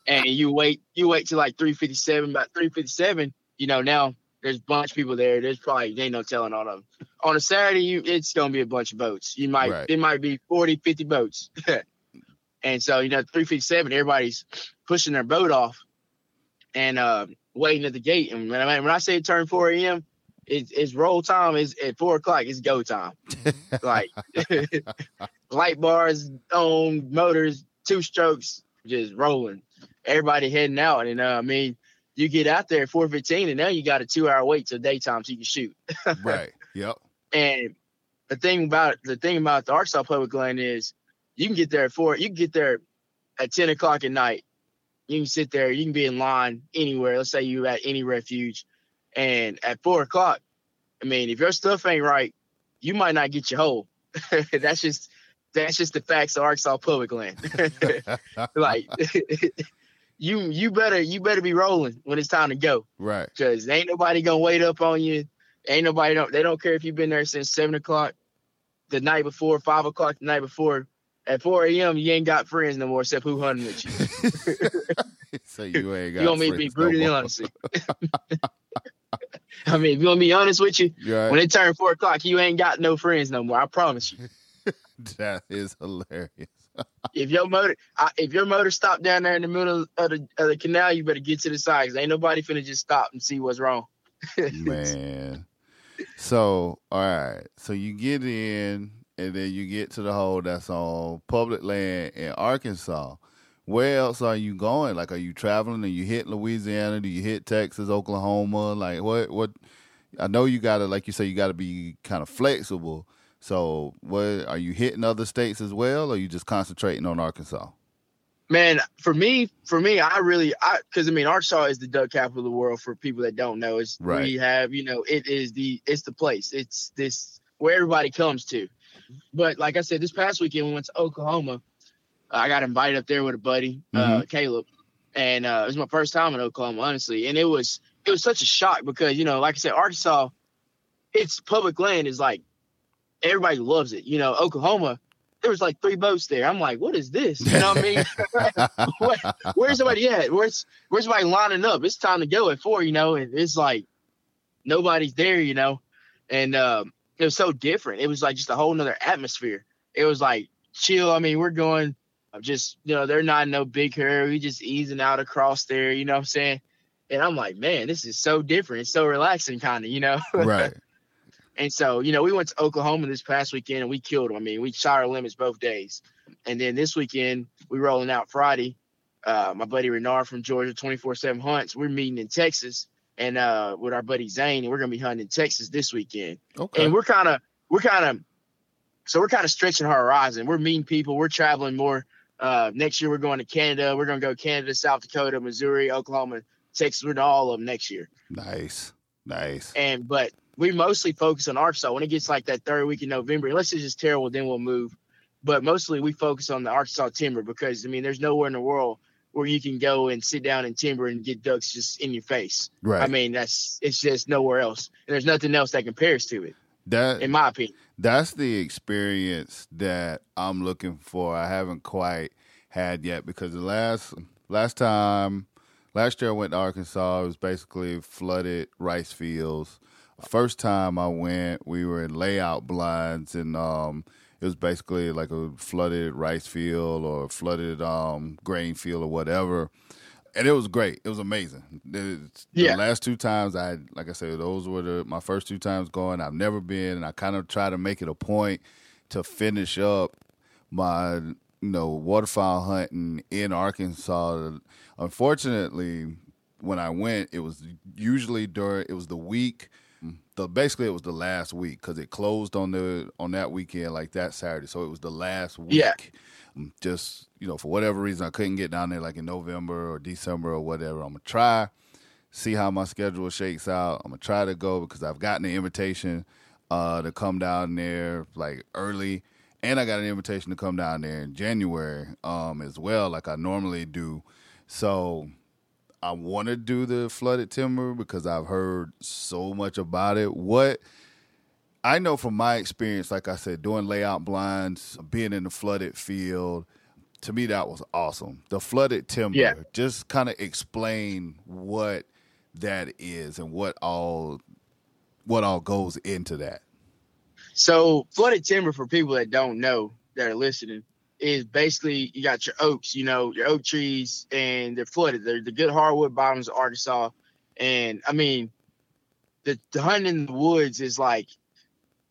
and you wait, you wait till like 357, about 357, you know, now there's a bunch of people there. There's probably there ain't no telling on them. On a Saturday, you it's gonna be a bunch of boats. You might Right. it might be 40, 50 boats. and so, you know, 357, everybody's pushing their boat off and uh waiting at the gate. And when I when I say turn 4 a.m., it's, it's roll time is at four o'clock, it's go time. like light bars on, motors, two strokes, just rolling. Everybody heading out. And uh, I mean, you get out there at 415 and now you got a two hour wait till daytime so you can shoot. right. Yep. And the thing about the thing about the Arkansas public land is you can get there at four, you can get there at 10 o'clock at night. You can sit there, you can be in line anywhere. Let's say you at any refuge. And at four o'clock, I mean, if your stuff ain't right, you might not get your hole. that's just that's just the facts of Arkansas public land. like you you better you better be rolling when it's time to go Right. because ain't nobody gonna wait up on you. Ain't nobody don't they don't care if you've been there since seven o'clock the night before, five o'clock the night before. At 4 a.m., you ain't got friends no more except who hunting with you. so you ain't got. you want me to be no brutally more. honest? I mean, if you want to be honest with you, Right. when it turn four o'clock, you ain't got no friends no more. I promise you. that is hilarious. If your motor, I, if your motor stopped down there in the middle of the, of the canal, you better get to the side because ain't nobody finna just stop and see what's wrong. Man. So, all right. So you get in, and then you get to the hole that's on public land in Arkansas. Where else are you going? Like, are you traveling and you hit Louisiana? Do you hit Texas, Oklahoma? Like, what? What? I know you gotta, like you say, you gotta be kind of flexible. So, what are you hitting other states as well, or are you just concentrating on Arkansas? Man, for me, for me, I really, I because I mean, Arkansas is the duck capital of the world. For people that don't know, it's Right. we have, you know, it is the, it's the place. It's this where everybody comes to. But like I said, this past weekend we went to Oklahoma. I got invited up there with a buddy, uh, Caleb, and uh, it was my first time in Oklahoma, honestly. And it was, it was such a shock because you know, like I said, Arkansas, it's public land is like everybody loves it. You know, Oklahoma, there was like three boats there. I'm like, what is this? You know what I mean? Where, where's somebody at? Where's where's somebody lining up? It's time to go at four, you know, and it's like nobody's there, you know. And um, it was so different. It was like just a whole nother atmosphere. It was like chill. I mean, we're going I'm just, you know, they're not no big hair. We just easing out across there, you know what I'm saying? And I'm like, man, this is so different. It's so relaxing, kind of, you know. right. And so, you know, we went to Oklahoma this past weekend and we killed them. I mean, we shot our limits both days. And then this weekend, we rolling out Friday. Uh, my buddy Renard from Georgia, 24 7 hunts. We're meeting in Texas and uh, with our buddy Zane, and we're going to be hunting in Texas this weekend. Okay. And we're kind of, we're kind of, so we're kind of stretching our horizon. We're meeting people. We're traveling more. Uh, next year, we're going to Canada. We're going to go Canada, South Dakota, Missouri, Oklahoma, Texas. We're to all of them next year. Nice. Nice. And but we mostly focus on Arkansas. When it gets like that third week in November, unless it's just terrible, then we'll move. But mostly we focus on the Arkansas timber because I mean, there's nowhere in the world where you can go and sit down in timber and get ducks just in your face. Right. I mean, that's it's just nowhere else, and there's nothing else that compares to it, that in my opinion. that's the experience that I'm looking for. I haven't quite had yet because the last last time last year I went to Arkansas, it was basically flooded rice fields. First time I went, we were in layout blinds and um it was basically like a flooded rice field or flooded um grain field or whatever. And it was great. It was amazing. The, the Yeah. last two times I had, like I said, those were the, my first two times going. I've never been, and I kind of try to make it a point to finish up my you know waterfowl hunting in Arkansas. Unfortunately, when I went, it was usually during it was the week. The basically it was the last week because it closed on the on that weekend like that Saturday, so it was the last week. Yeah. Um, Just you know, for whatever reason, I couldn't get down there like in November or December or whatever. I'm gonna try, see how my schedule shakes out. I'm gonna try to go because I've gotten an invitation uh, to come down there like early, and I got an invitation to come down there in January um, as well, like I normally do. So I want to do the flooded timber because I've heard so much about it. What I know from my experience, like I said, doing layout blinds, being in the flooded field, to me that was awesome. The flooded timber, Yeah. just kind of explain what that is and what all what all goes into that. So flooded timber for people that don't know that are listening is basically you got your oaks, you know, your oak trees, and they're flooded. They're the good hardwood bottoms of Arkansas. And I mean, the, the hunting in the woods is like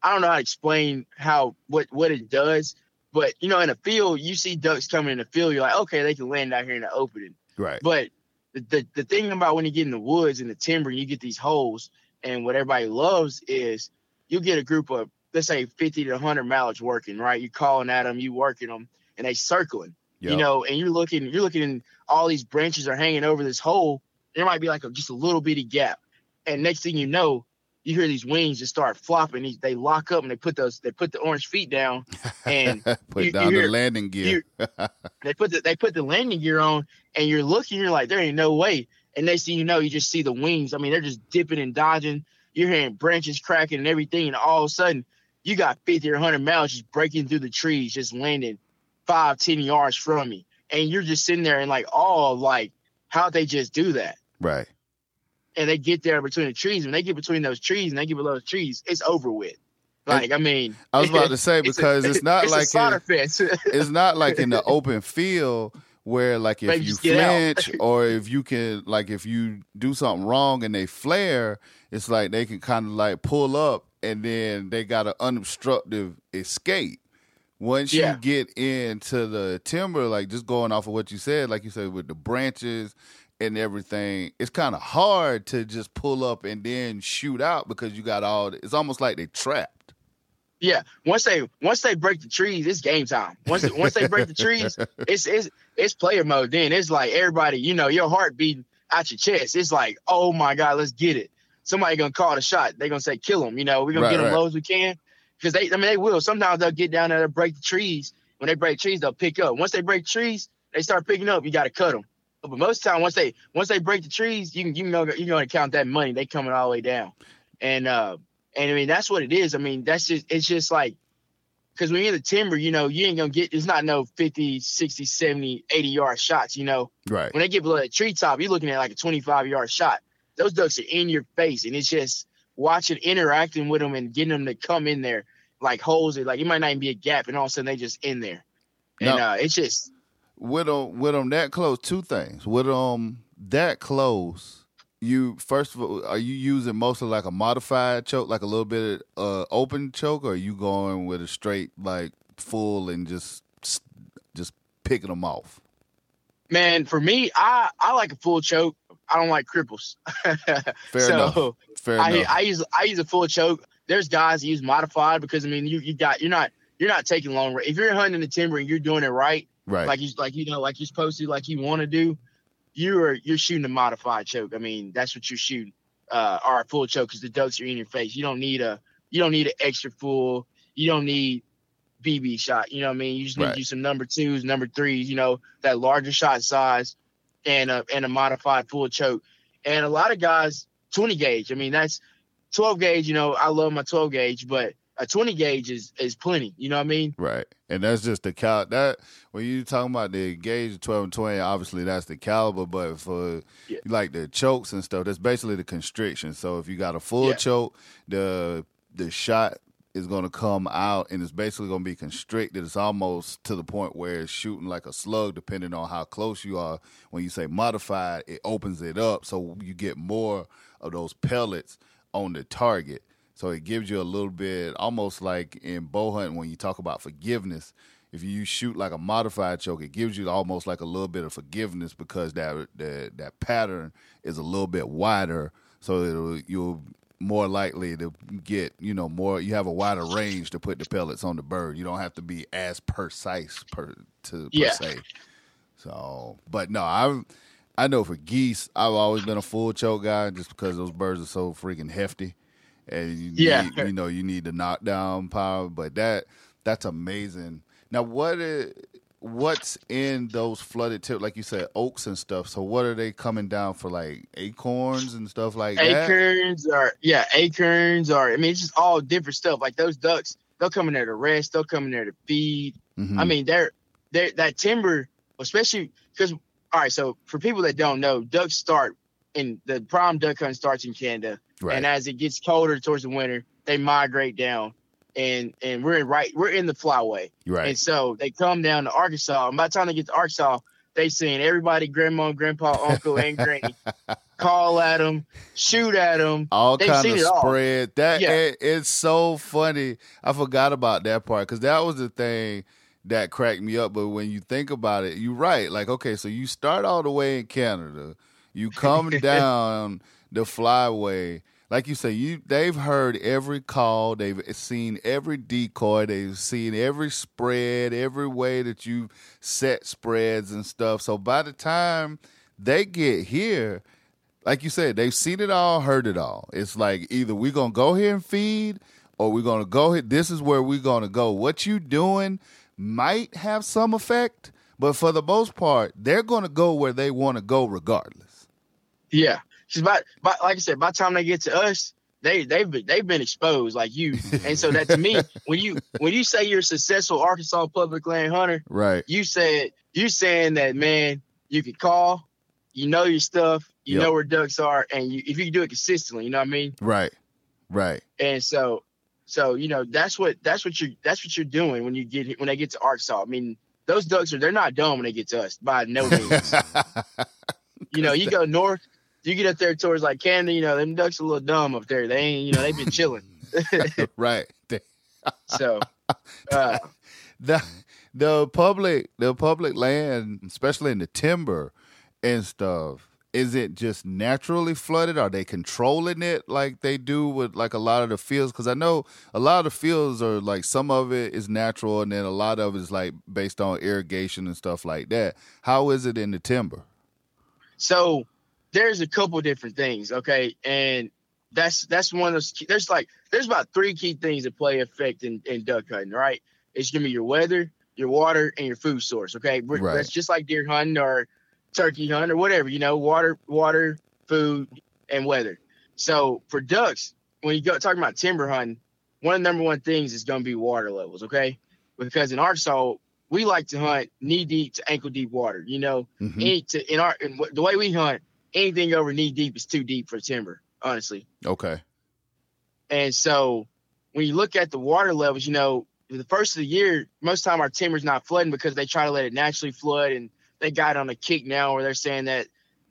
I don't know how to explain how what what it does, but you know, in a field, you see ducks coming in the field, you're like, okay, they can land out here in the opening. Right. But the, the, the thing about when you get in the woods and the timber, you get these holes, and what everybody loves is you get a group of let's say 50 to 100 mallards working, right? You're calling at them, you working them, and they circling, you know, and you're looking, you're looking, and all these branches are hanging over this hole. There might be like a, just a little bitty gap, and next thing you know, you hear these wings just start flopping. They- They lock up and they put those, they put the orange feet down, and Put you- down you the landing gear. they put the they put the landing gear on and you're looking you're like there ain't no way and next thing you know you just see the wings i mean they're just dipping and dodging you're hearing branches cracking and everything and all of a sudden you got 50 or 100 miles just breaking through the trees just landing five ten yards from me. And you're just sitting there and like oh like how'd they just do that. Right. and they get there between the trees. When they get between those trees and they get below those trees it's over with. Like i mean I was about to say it's a- because it's not it's like in- it's not like in the open field where like if Maybe you just get out. flinch or if you can like if you do something wrong and they flare, it's like they can kind of like pull up and then they got an unobstructed escape. Once Yeah. you get into the timber, like just going off of what you said, like you said with the branches and everything, it's kind of hard to just pull up and then shoot out because you got all. It's almost like they trapped. Yeah, once they once they break the trees, it's game time. Once once they break the trees, it's it's it's player mode. Then it's like everybody, you know, your heart beating out your chest. It's like, oh my god, let's get it. Somebody gonna call the shot. They gonna say kill them. You know, we're gonna Right, get them right. low as we can because they. I mean, they will. Sometimes they'll get down there and break the trees. When they break trees, they'll pick up. Once they break trees, they start picking up. You got to cut them. But most of the time, once they once they break the trees, you can you go you're gonna count that money. They coming all the way down, and uh and I mean that's what it is. I mean that's just it's just like because when you're in the timber, you know you ain't gonna get it's not no 50, 60, 70, 80 yard shots. You know Right. when they get below that treetop, you're looking at like a 25 yard shot. Those ducks are in your face, and it's just watching interacting with them and getting them to come in there like holes. Like it might not even be a gap, and all of a sudden they just in there, and Now- uh, it's just with them with them that close two things with them that close you first of all are you using mostly like a modified choke like a little bit of uh open choke or are you going with a straight like full and just just picking them off man. For me, I I like a full choke. I don't like cripples. fair so enough fair I enough I use I use a full choke. There's guys that use modified because I mean you you got you're not you're not taking long. If you're hunting the timber and you're doing it right, right like you like you know like you're supposed to like you want to do you're you're shooting a modified choke i mean that's what you're shooting uh or a full choke because the ducks are in your face you don't need a you don't need an extra full you don't need bb shot you know what i mean you just need Right. to do some number twos number threes you know that larger shot size and a and a modified full choke and a lot of guys 20 gauge i mean that's 12 gauge you know i love my 12 gauge but a 20 gauge is is plenty you know what i mean Right. And that's just the cal that when you talking about the gauge twelve and twenty, obviously that's the caliber, but for Yeah. like the chokes and stuff, that's basically the constriction. So if you got a full Yeah. choke, the the shot is gonna come out and it's basically gonna be constricted. It's almost to the point where it's shooting like a slug, depending on how close you are. When you say modified, it opens it up so you get more of those pellets on the target. So it gives you a little bit, almost like in bow hunting when you talk about forgiveness. If you shoot like a modified choke, it gives you almost like a little bit of forgiveness because that that, that pattern is a little bit wider, so you'll more likely to get you know more. You have a wider range to put the pellets on the bird. You don't have to be as precise per to Yeah. per se. So, but no, I I know for geese, I've always been a full choke guy just because those birds are so freaking hefty, and you Yeah. need, you know you need the knockdown power. But that that's amazing. Now, what is what's in those flooded tips? Like you said, oaks and stuff. So, what are they coming down for? Like acorns and stuff like that. acorns or yeah, acorns or I mean it's just all different stuff. Like those ducks, they'll come in there to rest, they'll come in there to feed. Mhm. I mean, they're they're that timber, especially because all right, so for people that don't know, ducks start in the prime duck hunt starts in Canada. right. And as it gets colder towards the winter, they migrate down. And and we're in right we're in the flyway. right. And so they come down to Arkansas. And by the time they get to Arkansas, they seeing everybody, grandma, grandpa, uncle, and granny, call at them, shoot at them. all They've kind of it all. spread. That Yeah. it- it's so funny. I forgot about that part because that was the thing that cracked me up. But when you think about it, you're right. Like, okay, so you start all the way in Canada, you come down the flyway. Like you say, you they've heard every call, they've seen every decoy, they've seen every spread, every way that you set spreads and stuff. So by the time they get here, like you said, they've seen it all, heard it all. It's like either we're gonna go here and feed, or we're gonna go here. This is where we're gonna go. What you doing might have some effect, but for the most part, they're gonna go where they want to go regardless. Yeah, she's about, by, like I said, by the time they get to us, they they've been they've been exposed like you. And so that to me, when you when you say you're a successful Arkansas public land hunter, Right. you said you saying that man, you can call, you know your stuff, you Yep. know where ducks are, and you, if you can do it consistently, you know what I mean. Right. Right. And so, so you know that's what that's what you that's what you're doing when you get when they get to Arkansas. I mean, those ducks are they're not dumb when they get to us by no means. you know, you go north, you get up there towards like Canada, you know, them ducks are a little dumb up there. They ain't, you know, they've been chilling. right. so uh, the the public the public land, especially in the timber and stuff, is it just naturally flooded? Are they controlling it like they do with like a lot of the fields? Because I know a lot of the fields are like some of it is natural, and then a lot of it is like based on irrigation and stuff like that. How is it in the timber? So there's a couple different things, okay, and that's that's one of those. There's like there's about three key things that play effect in, in duck hunting, right? It's gonna be your weather, your water, and your food source. Okay, right. that's just like deer hunting or turkey hunt or whatever, you know, water, water, food, and weather. So for ducks, when you go talking about timber hunting, one of the number one things is to be water levels, okay? Because in Arkansas, we like to hunt knee deep to ankle deep water. You know, mm-hmm. to, in our in the way we hunt, anything over knee deep is too deep for timber. Honestly. Okay. And so when you look at the water levels, you know, the first of the year, most time our timber's not flooding because they try to let it naturally flood and they got on a kick now where they're saying that,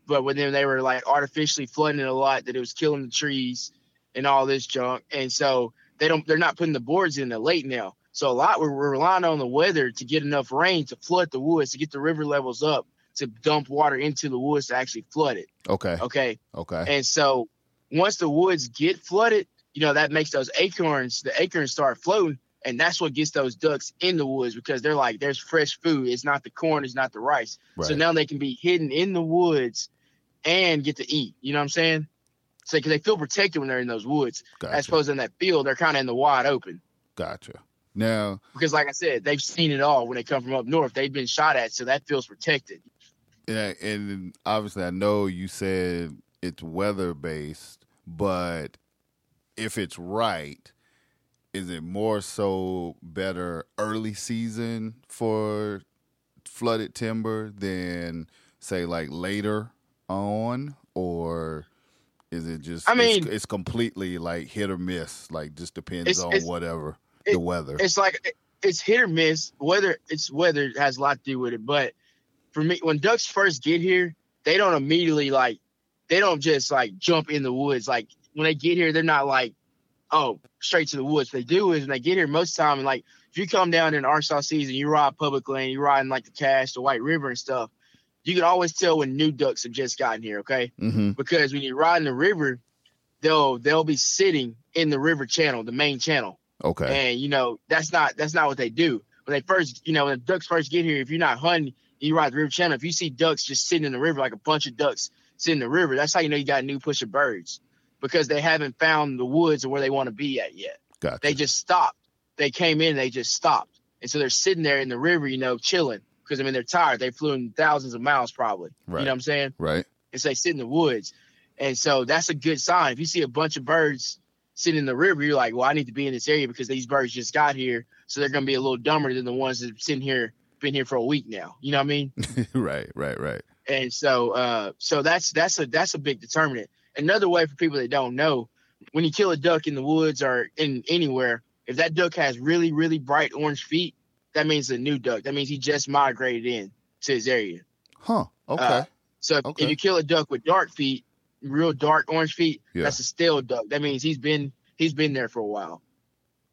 but with them they were like artificially flooding it a lot that it was killing the trees and all this junk, and so they don't they're not putting the boards in the late now. So a lot we're, we're relying on the weather to get enough rain to flood the woods to get the river levels up to dump water into the woods to actually flood it. Okay. Okay. Okay. And so once the woods get flooded, you know that makes those acorns the acorns start floating and that's what gets those ducks in the woods because they're like, there's fresh food. It's not the corn, it's not the rice. Right. So now they can be hidden in the woods and get to eat. You know what I'm saying? So because they feel protected when they're in those woods, gotcha. as opposed in that field, they're kind of in the wide open. Gotcha. Now, because like I said, they've seen it all when they come from up north. They've been shot at, so that feels protected. Yeah, and obviously, I know you said it's weather based, but if it's right, is it more so better early season for flooded timber than say like later on? Or is it just I mean it's, it's completely like hit or miss? Like just depends it's, on it's, whatever it, the weather. it's like it's hit or miss. Whether it's weather has a lot to do with it. But for me when ducks first get here they don't immediately like they don't just like jump in the woods like when they get here they're not like oh, straight to the woods. They do is when they get here most of the time, and like if you come down in Arkansas season, you ride public land, you ride in like the Cache, the White River and stuff. You can always tell when new ducks have just gotten here, okay? Mm-hmm. Because when you ride in the river, they'll they'll be sitting in the river channel, the main channel. Okay. And you know that's not that's not what they do. When they first, you know, when the ducks first get here, if you're not hunting, you ride the river channel. If you see ducks just sitting in the river like a bunch of ducks sitting in the river, that's how you know you got a new push of birds because they haven't found the woods or where they want to be at yet. Gotcha. They just stopped. They came in, they just stopped. And so they're sitting there in the river, you know, chilling because I mean they're tired. They flew in thousands of miles probably. Right. You know what I'm saying? Right. And so they sit in the woods. And so that's a good sign. If you see a bunch of birds sitting in the river, you're like, well, I need to be in this area because these birds just got here. So they're going to be a little dumber than the ones that have sitting here, been here for a week now. You know what I mean? right, right, right. And so, uh, so that's, that's a, that's a big determinant. Another way for people that don't know, when you kill a duck in the woods or in anywhere, if that duck has really, really bright orange feet, that means a new duck. That means he just migrated in to his area. Huh. Okay. Uh, so if, okay. if, you kill a duck with dark feet, real dark orange feet, yeah. that's a stale duck. That means he's been he's been there for a while.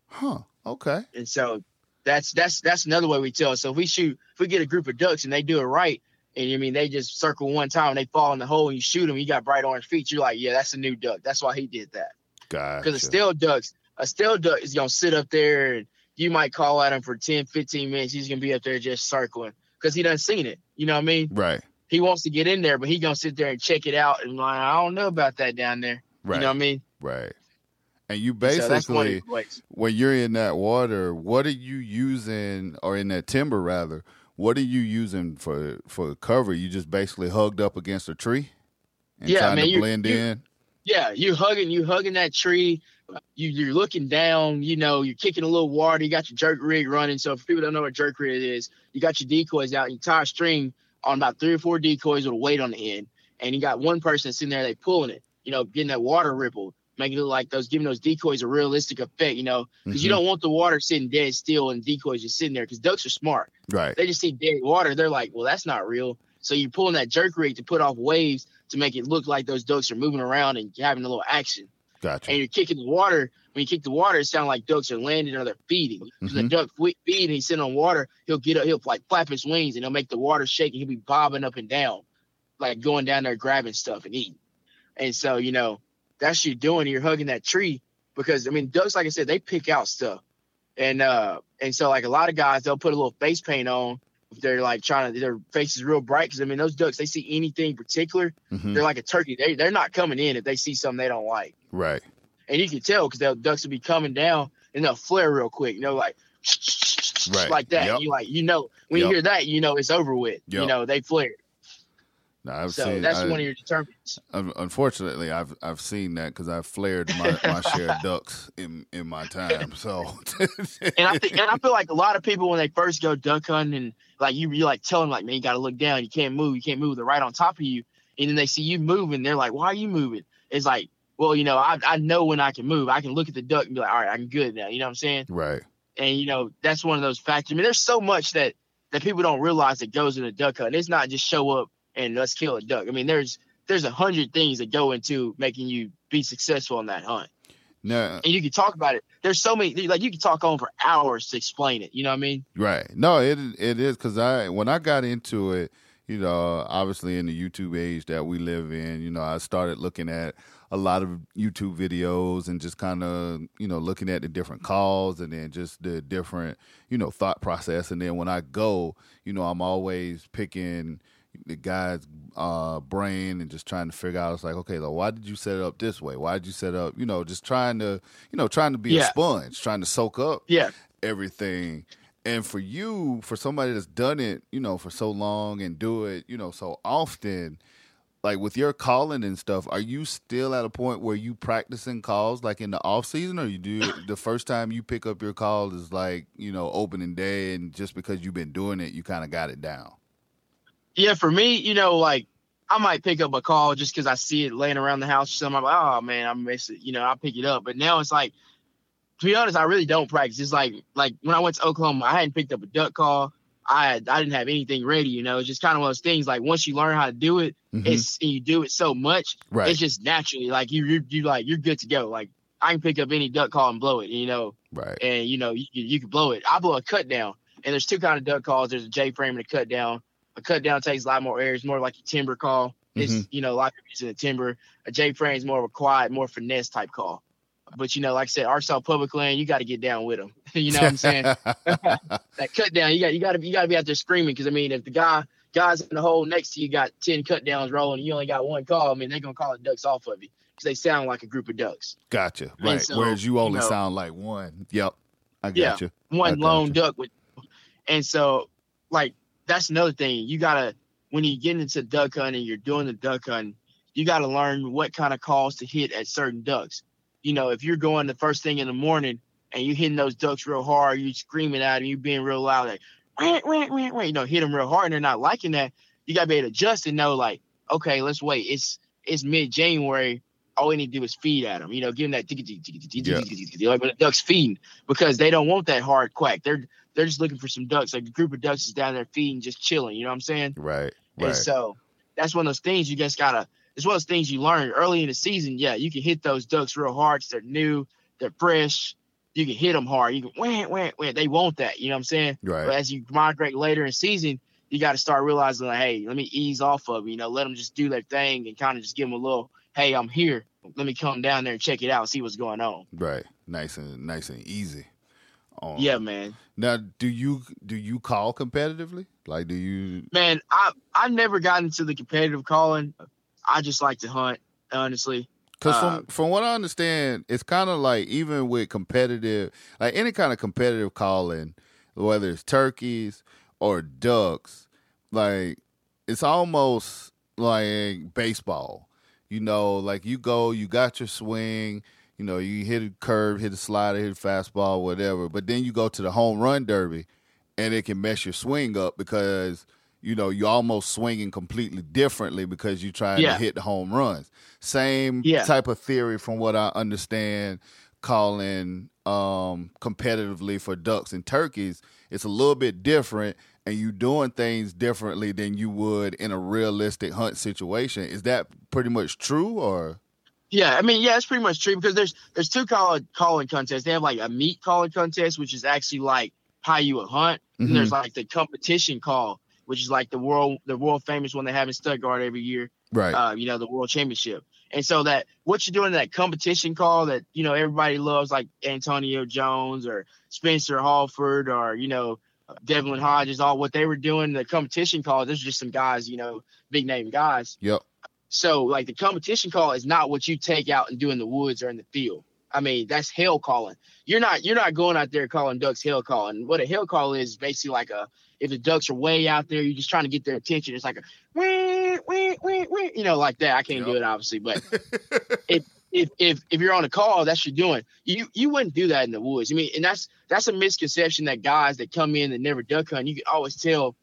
Huh. Okay. And so that's that's that's another way we tell. So if we shoot, if we get a group of ducks and they do it right, and I mean they just circle one time and they fall in the hole and you shoot them, you got bright orange feet. You're like, yeah, that's a new duck. That's why he did that. Gotcha. Because a stale ducks, a stale duck is gonna sit up there and you might call at him for 10, 15 minutes. He's gonna be up there just circling because he doesn't seen it. You know what I mean? Right. He wants to get in there, but he gonna sit there and check it out and like, I don't know about that down there. Right. You know what I mean? Right. And you basically, so when you're in that water, what are you using, or in that timber rather? What are you using for for cover? You just basically hugged up against a tree and yeah, trying to blend you, in. Yeah, you hugging, you hugging that tree. You you're looking down. You know, you're kicking a little water. You got your jerk rig running. So if people don't know what jerk rig is, you got your decoys out. You tie a string on about three or four decoys with a weight on the end, and you got one person sitting there. They pulling it. You know, getting that water ripple. Making it look like those giving those decoys a realistic effect, you know, because Mhm. you don't want the water sitting dead still and decoys just sitting there because ducks are smart. Right. They just see dead water, they're like, well, that's not real. So you're pulling that jerk rig to put off waves to make it look like those ducks are moving around and having a little action. Gotcha. And you're kicking the water. When you kick the water, it sounds like ducks are landing or they're feeding. Because the Mhm. duck fe- feed and he's sitting on water, he'll get up, he'll like flap his wings and he'll make the water shake and he'll be bobbing up and down, like going down there grabbing stuff and eating. And so, you know, that's what you're doing. You're hugging that tree because I mean, ducks, like I said, they pick out stuff. And uh and so like a lot of guys they'll put a little face paint on if they're like trying to their face is real bright because I mean those ducks they see anything particular, Mhm. they're like a turkey. They they're not coming in if they see something they don't like Right. and you can tell because the ducks will be coming down and they'll flare real quick. You know, like Right. like that. Yep. You like you know when Yep. you hear that, you know it's over with. Yep. You know they flared. No, I've So seen. that's I- one of your determinants. un- Unfortunately, I've I've seen that because I've flared my, my share of ducks in in my time. So. And I think and I feel like a lot of people when they first go duck hunting and like you you like tell them like man you got to look down you can't move you can't move they're right on top of you and then they see you moving they're like why are you moving it's like well you know I I know when I can move I can look at the duck and be like all right I'm good now you know what I'm saying right. and you know that's one of those factors. I mean, there's so much that that people don't realize that goes into duck hunt. It's not just show up and let's kill a duck. I mean, there's there's a hundred things that go into making you be successful on that hunt, No. and you can talk about it. There's so many like you can talk on for hours to explain it. You know what I mean? Right. No, it it is because I when I got into it, you know, obviously in the YouTube age that we live in, you know, I started looking at a lot of YouTube videos and just kind of you know looking at the different calls and then just the different you know thought process. And then when I go, you know, I'm always picking the guy's uh, brain and just trying to figure out. It's like, okay, like, why did you set it up this way? Why did you set up? You know, just trying to you know trying to be a sponge, trying to soak up Yeah, everything. And for you, for somebody that's done it, you know, for so long and do it, you know, so often, like with your calling and stuff, are you still at a point where you practicing calls like in the off season, or you do the first time you pick up your call is like you know opening day, and just because you've been doing it, you kind of got it down. Yeah. For me, you know, like I might pick up a call just because I see it laying around the house or something. I'm like, oh man, I miss it. You know, I pick it up. But now it's like, to be honest, I really don't practice. It's like like when I went to Oklahoma, I hadn't picked up a duck call. I I didn't have anything ready. You know, it's just kind of one of those things. Like once you learn how to do it, Mhm. it's and you do it so much, right, it's just naturally like you you you like you're good to go. Like I can pick up any duck call and blow it. You know, right, and you know you, you can blow it. I blow a cut down, and there's two kind of duck calls. There's a J frame and a cut down. A cut down takes a lot more air. It's more like a timber call. It's Mhm. you know a lot of using a timber. A J frame is more of a quiet, more finesse type call. But you know, like I said, Arkansas public land, you got to get down with them. you know what I'm saying? that cut down, you got you got to you got to be out there screaming because I mean, if the guy guys in the hole next to you got ten cut downs rolling, you only got one call. I mean, they're gonna call the ducks off of you because they sound like a group of ducks. gotcha. Right. so, Whereas you only you know- sound like one. Yep, I got Yeah. you. one lone gotcha. duck with and so like that's another thing. You gotta when you get into duck hunting you're doing the duck hunting you gotta learn what kind of calls to hit at certain ducks. You know if you're going the first thing in the morning and you're hitting those ducks real hard you're screaming at them you're being real loud like wah, wah, wah, wah, you know hit them real hard and they're not liking that you gotta be able to adjust and know like okay let's wait. It's it's mid-january. All we need to do is feed at them you know give them that like when the ducks feeding because they don't want that hard quack. They're they're just looking for some ducks. Like a group of ducks is down there feeding, just chilling. You know what I'm saying? Right. And Right. so that's one of those things you just gotta. It's one of those things you learn early in the season. Yeah, you can hit those ducks real hard. they're new, they're fresh. You can hit them hard. You can wham wham wham. They want that. You know what I'm saying? Right. But as you migrate later in season, you got to start realizing like, hey, let me ease off of You know, let them just do their thing and kind of just give them a little, hey, I'm here. Let me come down there and check it out, see what's going on. Right. Nice and nice and easy. Um, Yeah, man. Now, do you do you call competitively? Like, do you? Man, I I never got into the competitive calling. I just like to hunt, honestly. Because Uh, from from what I understand, it's kind of like even with competitive, like any kind of competitive calling, whether it's turkeys or ducks, like it's almost like baseball. You know, like you go, you got your swing. You know, you hit a curve, hit a slider, hit a fastball, whatever. But then you go to the home run derby, and it can mess your swing up because you know, you're almost swinging completely differently because you're trying Yeah. to hit home runs. Same Yeah. type of theory from what I understand calling um competitively for ducks and turkeys. It's a little bit different and you doing things differently than you would in a realistic hunt situation. Is that pretty much true or Yeah, I mean, yeah, it's pretty much true because there's there's two call calling contests. They have like a meat calling contest, which is actually like how you would hunt. Mhm. And there's like the competition call, which is like the world the world famous one they have in Stuttgart every year. right? Uh, you know, the world championship. And so that what you're doing that competition call that you know everybody loves, like Antonio Jones or Spencer Hallford or you know Devlin Hodges, all what they were doing the competition call. There's just some guys, you know, big name guys. yep. So like the competition call is not what you take out and do in the woods or in the field. I mean, that's hell calling. You're not you're not going out there calling ducks hell calling. What a hell call is basically like a if the ducks are way out there, you're just trying to get their attention. It's like a wee, wee, wee, wee, you know, like that. I can't do it obviously, but if if if you're on a call, that's what you're doing. You you wouldn't do that in the woods. I mean, and that's that's a misconception that guys that come in that never duck hunt, you can always tell.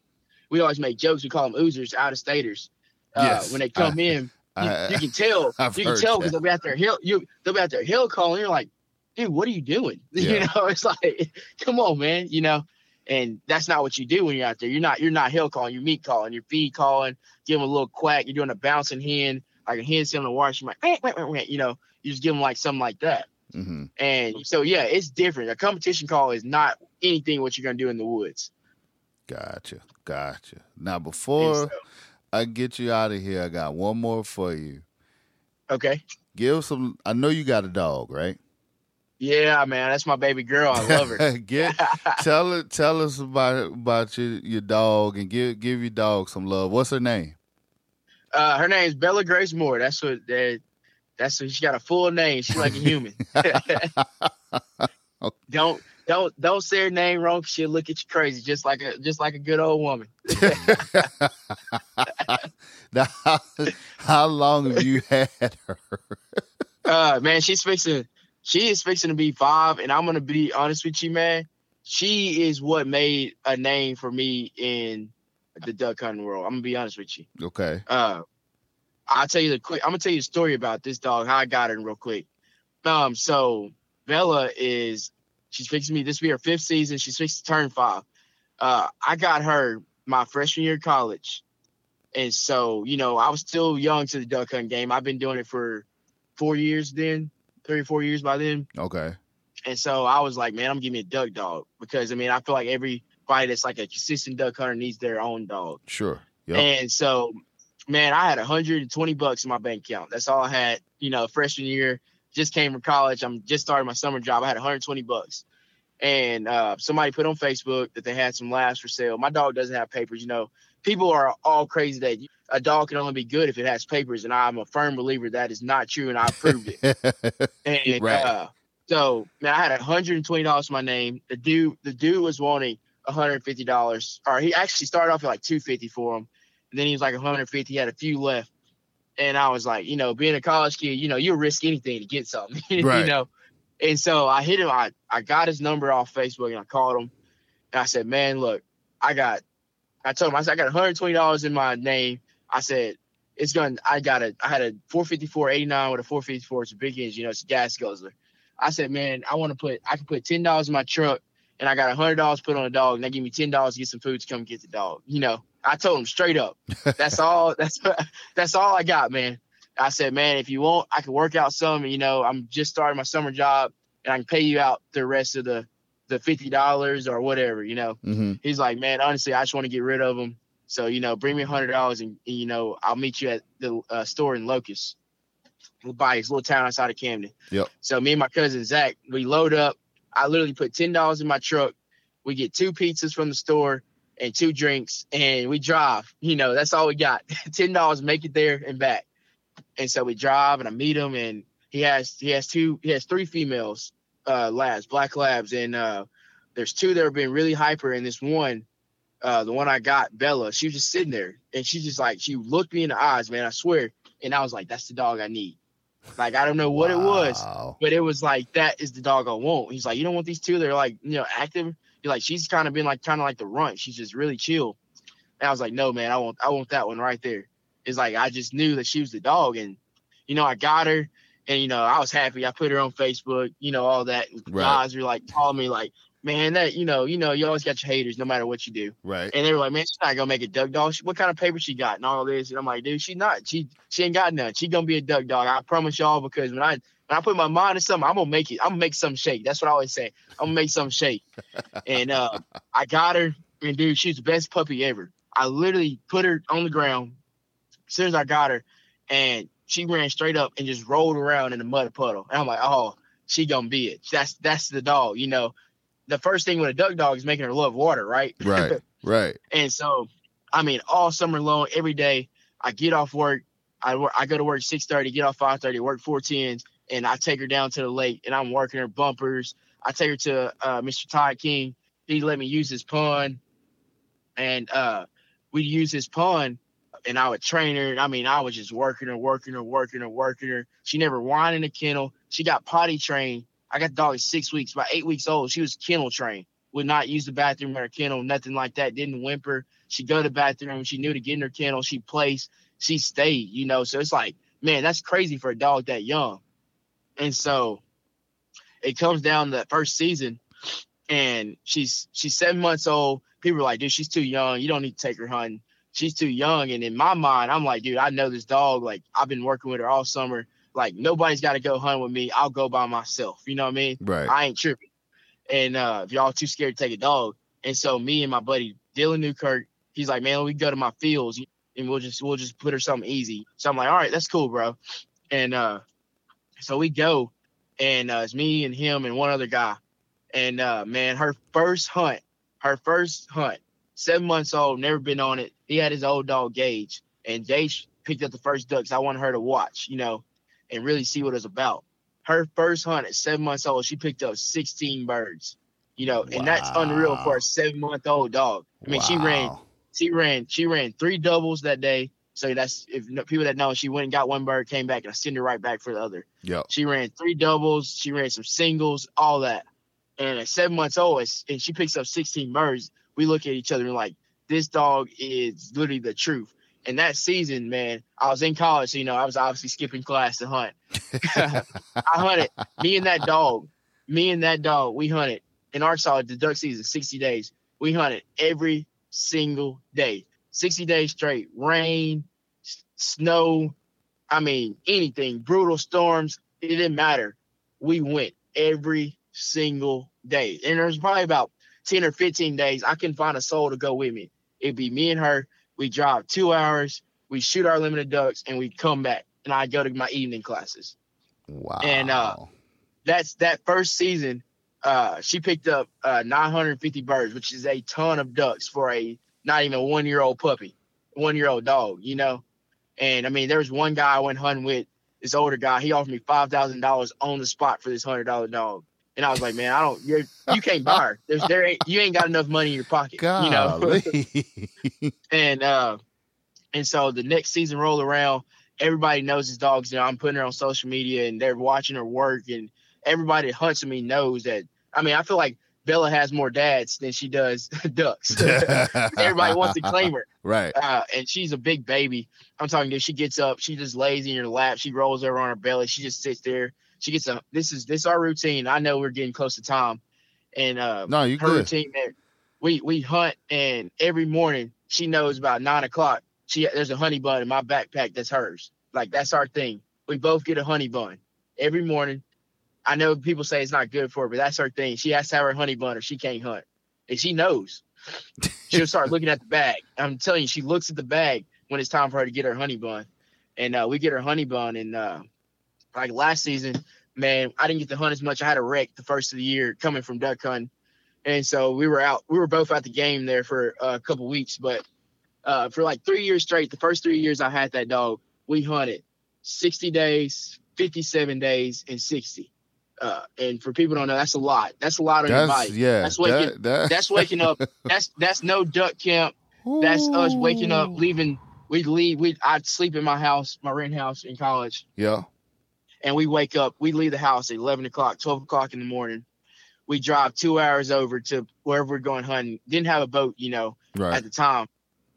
We always make jokes. We call them oozers, out of staters. Uh, Yes, when they come I- in, you, I- you can tell. I've you can tell because they'll be out there hill. You they'll be out there hill calling. You're like, dude, what are you doing? You know, it's like, come on, man. You know, and that's not what you do when you're out there. You're not you're not hill calling. You're meat calling. You're feed calling. Give them a little quack. You're doing a bouncing hand like a hand sitting on the water. You're like, you know, you just give them like something like that. hmm And so yeah, it's different. A competition call is not anything what you're gonna do in the woods. Gotcha. Gotcha. Now before so- I get you out of here, I got one more for you. okay. Give some I know you got a dog, right? Yeah, man, that's my baby girl. I love her. get tell it tell us about about your your dog and give give your dog some love. What's her name? Uh, her name's Bella Grace Moore. That's what that, that's what she got a full name. She's like a human. don't don't don't say her name wrong. 'cause She'll look at you crazy, just like a just like a good old woman. now, how, how long have you had her? Uh, man, she's fixing. She is fixing to be five, and I'm gonna be honest with you, man. She is what made a name for me in the duck hunting world. I'm gonna be honest with you. Okay. Uh, I'll tell you the quick. I'm gonna tell you a story about this dog. How I got her real quick. Um, so Bella is she's fixing me. This will be her fifth season. She's fixing to turn five. Uh, I got her my freshman year of college, and so you know I was still young to the duck hunt game. I've been doing it for four years then, three or four years by then. Okay. And so I was like, man, I'm giving me a duck dog because I mean I feel like everybody that's like a consistent duck hunter needs their own dog. Sure. Yep. And so, man, I had 120 bucks in my bank account. That's all I had. You know, freshman year, just came from college. I'm just starting my summer job. I had 120 bucks. And uh, somebody put on Facebook that they had some labs for sale. My dog doesn't have papers. You know, people are all crazy that a dog can only be good if it has papers, and I'm a firm believer that is not true, and I proved it. And Right. uh, so, man, I had $120 for my name. The dude, the dude was wanting $150, or he actually started off at like 250 for him. And then he was like 150. He had a few left. And I was like, you know, being a college kid, you know, you'll risk anything to get something, you know. And so I hit him. I, I got his number off Facebook and I called him. And I said, man, look, I got, I told him, I said, I got $120 in my name. I said, it's going I got a, I had a 454 89 with a 454. It's a big engine, you know, it's a gas guzzler. I said, man, I want to put, I can put $10 in my truck and I got $100 put on a dog and they give me $10 to get some food to come get the dog. You know, I told him straight up. That's all, that's, that's all I got, man. I said, man, if you want, I can work out some, you know, I'm just starting my summer job and I can pay you out the rest of the, the $50 or whatever, you know. hmm He's like, man, honestly, I just want to get rid of them. So, you know, bring me a hundred dollars and, you know, I'll meet you at the uh, store in Locust. We'll buy his little town outside of Camden. Yep. So me and my cousin Zach, we load up. I literally put ten dollars in my truck. We get two pizzas from the store and two drinks, and we drive. You know, that's all we got. ten dollars, make it there and back. And so we drive, and I meet him, and he has he has two he has three females, uh, labs, black labs, and uh, there's two that are being really hyper, and this one, uh, the one I got, Bella, she was just sitting there, and she just like she looked me in the eyes, man, I swear, and I was like, that's the dog I need. Like I don't know what it was, but it was like that is the dog I want. He's like, you don't want these two. They're like, you know, active. You're like, she's kind of been like kind of like the runt. She's just really chill. And I was like, no, man, I want I want that one right there. It's like I just knew that she was the dog, and you know, I got her, and you know, I was happy. I put her on Facebook, you know, all that. Right. Guys were like, call me like, man, that you know, you know, you always got your haters no matter what you do. Right. And they were like, man, she's not gonna make a duck dog. She, what kind of paper she got and all this? And I'm like, dude, she's not. She she ain't got none. She gonna be a duck dog. I promise y'all because when I when I put my mind to something, I'm gonna make it. I'm gonna make something shake. That's what I always say. I'm gonna make something shake. and uh, I got her, and dude, she's the best puppy ever. I literally put her on the ground as soon as I got her, and she ran straight up and just rolled around in the mud puddle. And I'm like, oh, she gonna be it. That's that's the dog. You know, the first thing with a duck dog is making her love water, right? Right. Right. And so, I mean, all summer long, every day, I get off work. I work, I go to work six thirty, get off five thirty, work four tens, and I take her down to the lake, and I'm working her bumpers. I take her to uh, Mr. Todd King. He let me use his pond, and uh, we use his pond, and I would train her. I mean, I was just working her, working her, working her, working her. She never whined in the kennel. She got potty trained. I got the dog at six weeks, about eight weeks old. She was kennel trained. Would not use the bathroom in her kennel, nothing like that. Didn't whimper. She go to the bathroom. She knew to get in her kennel. She placed. She stayed. You know, so it's like, man, that's crazy for a dog that young. And so, it comes down to that first season, and she's she's seven months old. People are like, dude, she's too young. You don't need to take her hunting. She's too young. And in my mind, I'm like, dude, I know this dog. Like, I've been working with her all summer. Like, nobody's got to go hunt with me. I'll go by myself. You know what I mean? Right. I ain't tripping. And uh, if y'all too scared to take a dog, and so me and my buddy Dylan Newkirk, he's like, man, we go to my fields and we'll just we'll just put her something easy. So I'm like, all right, that's cool, bro. And uh, so we go, and uh, it's me and him and one other guy. And uh, man, her first hunt, her first hunt, seven months old, never been on it. He had his old dog Gage, and Gage picked up the first ducks. I wanted her to watch, you know, and really see what it's about. Her first hunt at seven months old, she picked up 16 birds, you know, and that's unreal for a seven month old dog. I mean, she ran she ran she ran three doubles that day. So that's if people that know she went and got one bird, came back, and I sent her right back for the other. Yep. She ran three doubles, she ran some singles, all that. And at seven months old, and she picks up 16 birds. We look at each other and like, this dog is literally the truth. And that season, man, I was in college, so, you know, I was obviously skipping class to hunt. I hunted. Me and that dog, me and that dog, we hunted in Arkansas. The duck season, 60 days. We hunted every single day, 60 days straight. Rain, s- snow, I mean, anything, brutal storms. It didn't matter. We went every single day. And there's probably about 10 or 15 days I couldn't find a soul to go with me. It'd be me and her. We drive two hours, we shoot our limited ducks, and we come back. And I go to my evening classes Wow. And, uh, that's that first season. Uh, she picked up uh, 950 birds, which is a ton of ducks for a not even a one year old puppy, one year old dog, you know. And I mean, there was one guy I went hunting with, this older guy. He offered me five thousand dollars on the spot for this hundred dollar dog, and I was like, man, I don't, you're, you can't buy her. There's, there ain't, you ain't got enough money in your pocket, you know. And uh and so the next season roll around everybody knows his dogs you know i'm putting her on social media and they're watching her work and everybody that hunts with me knows that i mean i feel like bella has more dads than she does ducks everybody wants to claim her Right. uh, and she's a big baby i'm talking to she gets up she just lays in your lap she rolls over on her belly she just sits there she gets a this is this our routine i know we're getting close to time and uh No, you her good. routine. We we hunt and every morning she knows about nine o'clock. She there's a honey bun in my backpack that's hers. Like that's our thing. We both get a honey bun every morning. I know people say it's not good for her, but that's her thing. She has to have her honey bun or she can't hunt. And she knows. She'll start looking at the bag. I'm telling you, she looks at the bag when it's time for her to get her honey bun. And uh, we get her honey bun and uh, like last season, man, I didn't get to hunt as much. I had a wreck the first of the year coming from duck hunting. And so we were out, we were both at the game there for a couple weeks, but uh, for like three years straight, the first three years I had that dog, we hunted 60 days, 57 days, and 60. Uh, and for people don't know, that's a lot. That's a lot on your That's body. yeah. That's waking- that, that, That's waking up. That's that's no duck camp. That's us waking up, leaving. We'd leave. We I'd sleep in my house, my rent house in college, Yeah. and we wake up. We leave the house at 11 o'clock, 12 o'clock in the morning. We drive two hours over to wherever we're going hunting. Didn't have a boat, you know, Right. at the time.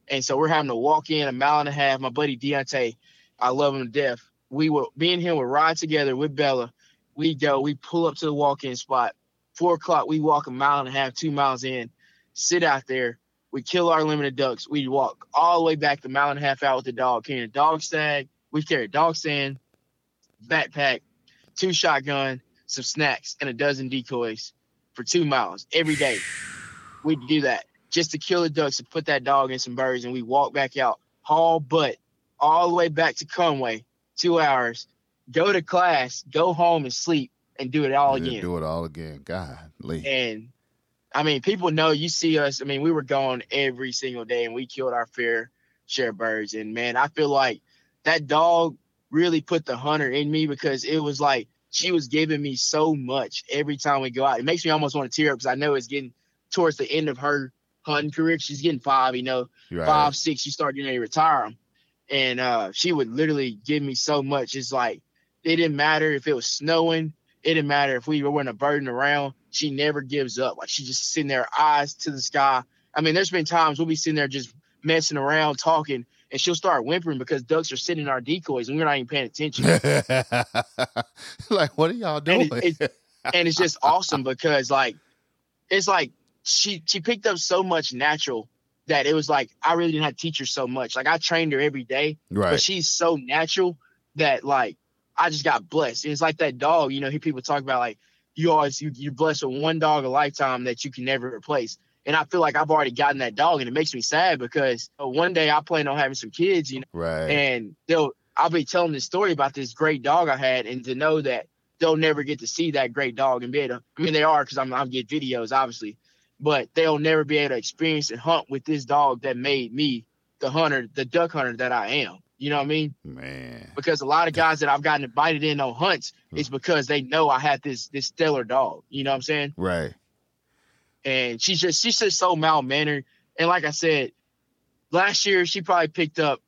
And so we're having to walk in a mile and a half. My buddy Deontay, I love him to death. We were me and him would ride together with Bella. We go, we pull up to the walk-in spot. Four o'clock, we walk a mile and a half, two miles in, sit out there. We kill our limited ducks. We walk all the way back the mile and a half out with the dog, carrying a dog stag. We carry a dog stand, backpack, two shotgun, some snacks, and a dozen decoys for two miles every day. We'd do that just to kill the ducks and put that dog in some birds, and we walk back out, haul butt all the way back to Conway, two hours, go to class, go home and sleep, and do it all again. Do it all again. God, Lee. And I mean, people know you see us. I mean, we were gone every single day, and we killed our fair share of birds. And man, I feel like that dog really put the hunter in me because it was like she was giving me so much every time we go out. It makes me almost want to tear up because I know it's getting towards the end of her hunting career. She's getting five, you know, right. five, six. She started getting ready to retire them, and uh, she would literally give me so much. It's like it didn't matter if it was snowing. It didn't matter if we were in a burden around. She never gives up. Like she just sitting there, eyes to the sky. I mean, there's been times we'll be sitting there just messing around, talking, and she'll start whimpering because ducks are sitting in our decoys and we're not even paying attention. like, what are y'all doing? And, it, it, and it's just awesome because like it's like she she picked up so much natural that it was like I really didn't have to teach her so much. Like I trained her every day, right. but she's so natural that like I just got blessed. it's like that dog, you know, hear people talk about like you always you, you're blessed with one dog a lifetime that you can never replace. And I feel like I've already gotten that dog, and it makes me sad because uh, one day I plan on having some kids, you know, right? And they'll I'll be telling this story about this great dog I had, and to know that they'll never get to see that great dog and be able to. I mean, they are because I'm I'm get videos, obviously, but they'll never be able to experience and hunt with this dog that made me the hunter, the duck hunter that I am. You know what I mean? Man. Because a lot of guys that I've gotten invited in on hunts mm. is because they know I had this this stellar dog. You know what I'm saying? Right. And she's just she's just so mal mannered. And like I said, last year she probably picked up,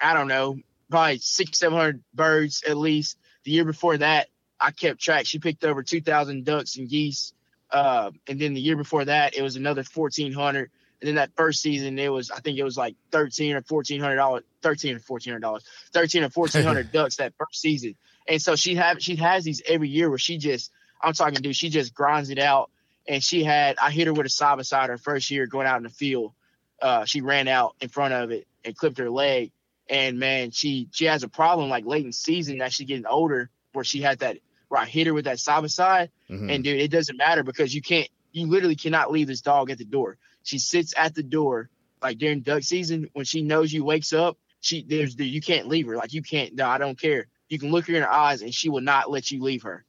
I don't know, probably six, seven hundred birds at least. The year before that, I kept track. She picked over two thousand ducks and geese. Uh, and then the year before that, it was another fourteen hundred. And then that first season, it was I think it was like thirteen or fourteen hundred dollars, thirteen or fourteen hundred dollars, thirteen or fourteen hundred ducks that first season. And so she have she has these every year where she just I'm talking, dude, she just grinds it out. And she had I hit her with a side by side her first year going out in the field. Uh, she ran out in front of it and clipped her leg. And man, she she has a problem like late in season as she's getting older where she had that where I hit her with that side by side. And dude, it doesn't matter because you can't you literally cannot leave this dog at the door. She sits at the door like during duck season when she knows you wakes up. She there's you can't leave her. Like you can't. No, I don't care. You can look her in her eyes and she will not let you leave her.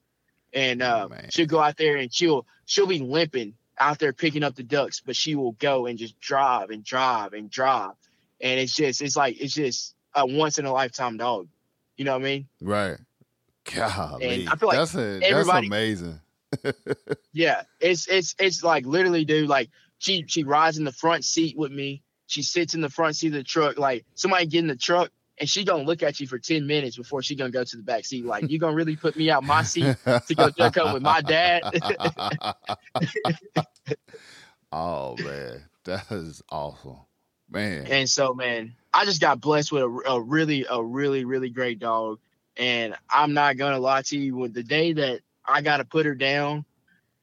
And uh, oh, she'll go out there and she'll she'll be limping out there picking up the ducks, but she will go and just drive and drive and drive. And it's just it's like it's just a once in a lifetime dog. You know what I mean? Right. God, and I feel like that's a, that's amazing. yeah, it's it's it's like literally, dude. Like she she rides in the front seat with me. She sits in the front seat of the truck. Like somebody get in the truck and she gonna look at you for 10 minutes before she gonna go to the back seat. Like, you gonna really put me out my seat to go duck up with my dad? oh man, that is awesome. Man. And so man, I just got blessed with a, a really, a really, really great dog. And I'm not gonna lie to you, with the day that I gotta put her down,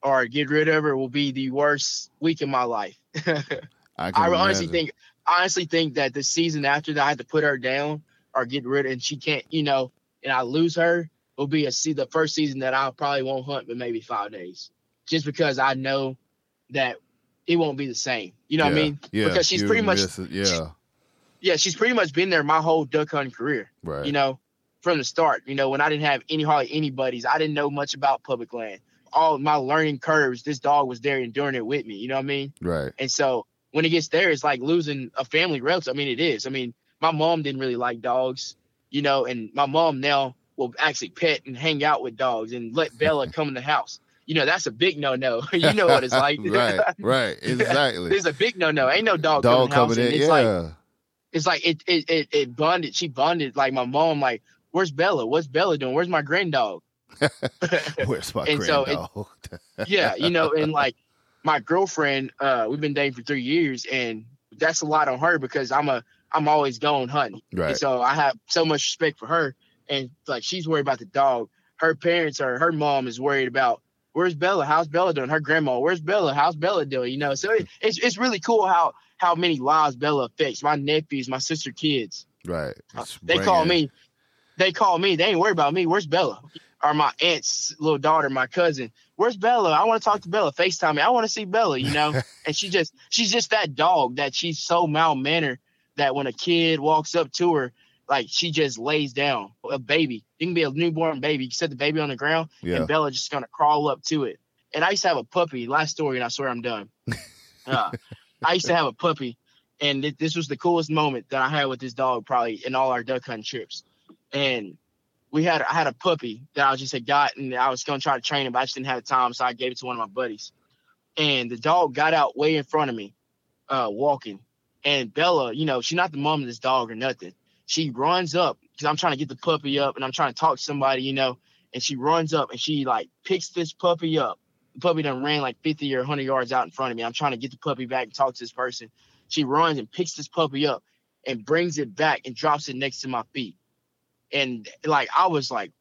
or get rid of her will be the worst week in my life. I, I honestly think honestly think that the season after that I had to put her down or get rid of and she can't, you know, and I lose her, will be a see the first season that I probably won't hunt but maybe five days. Just because I know that it won't be the same. You know yeah, what I mean? Yeah. Because she's pretty much yeah. She, yeah, she's pretty much been there my whole duck hunting career. Right. You know, from the start. You know, when I didn't have any hardly any buddies, I didn't know much about public land all my learning curves, this dog was there and doing it with me. You know what I mean? Right. And so when it gets there, it's like losing a family relative. I mean, it is. I mean, my mom didn't really like dogs, you know, and my mom now will actually pet and hang out with dogs and let Bella come in the house. You know, that's a big no no. you know what it's like. right, right, exactly. There's a big no no. Ain't no dog, dog coming, coming in. It's yeah. like it's like it, it it it bonded. She bonded like my mom. Like, where's Bella? What's Bella doing? Where's my grand dog? Where's my and so it, yeah, you know, and like my girlfriend, uh, we've been dating for three years, and that's a lot on her because I'm a I'm always going hunting. Right. And so I have so much respect for her. And like she's worried about the dog. Her parents are her mom is worried about where's Bella? How's Bella doing? Her grandma, where's Bella? How's Bella doing? You know, so it, it's it's really cool how how many lives Bella affects. My nephews, my sister kids. Right. Uh, They call it- me. They call me. They ain't worried about me. Where's Bella? Or my aunt's little daughter, my cousin. Where's Bella? I want to talk to Bella. FaceTime me. I want to see Bella, you know? and she just she's just that dog that she's so mild-mannered that when a kid walks up to her, like she just lays down. A baby. You can be a newborn baby. You can set the baby on the ground Yeah. and Bella just gonna crawl up to it. And I used to have a puppy. Last story, and I swear I'm done. Uh, I used to have a puppy, and th- this was the coolest moment that I had with this dog, probably in all our duck hunting trips. And we had I had a puppy that I just had got, and I was gonna try to train him, but I just didn't have time, so I gave it to one of my buddies. And the dog got out way in front of me, uh, walking. And Bella, you know, she's not the mom of this dog or nothing. She runs up because I'm trying to get the puppy up, and I'm trying to talk to somebody, you know. And she runs up and she like picks this puppy up. The puppy done ran like 50 or 100 yards out in front of me. I'm trying to get the puppy back and talk to this person. She runs and picks this puppy up and brings it back and drops it next to my feet. And like I was like,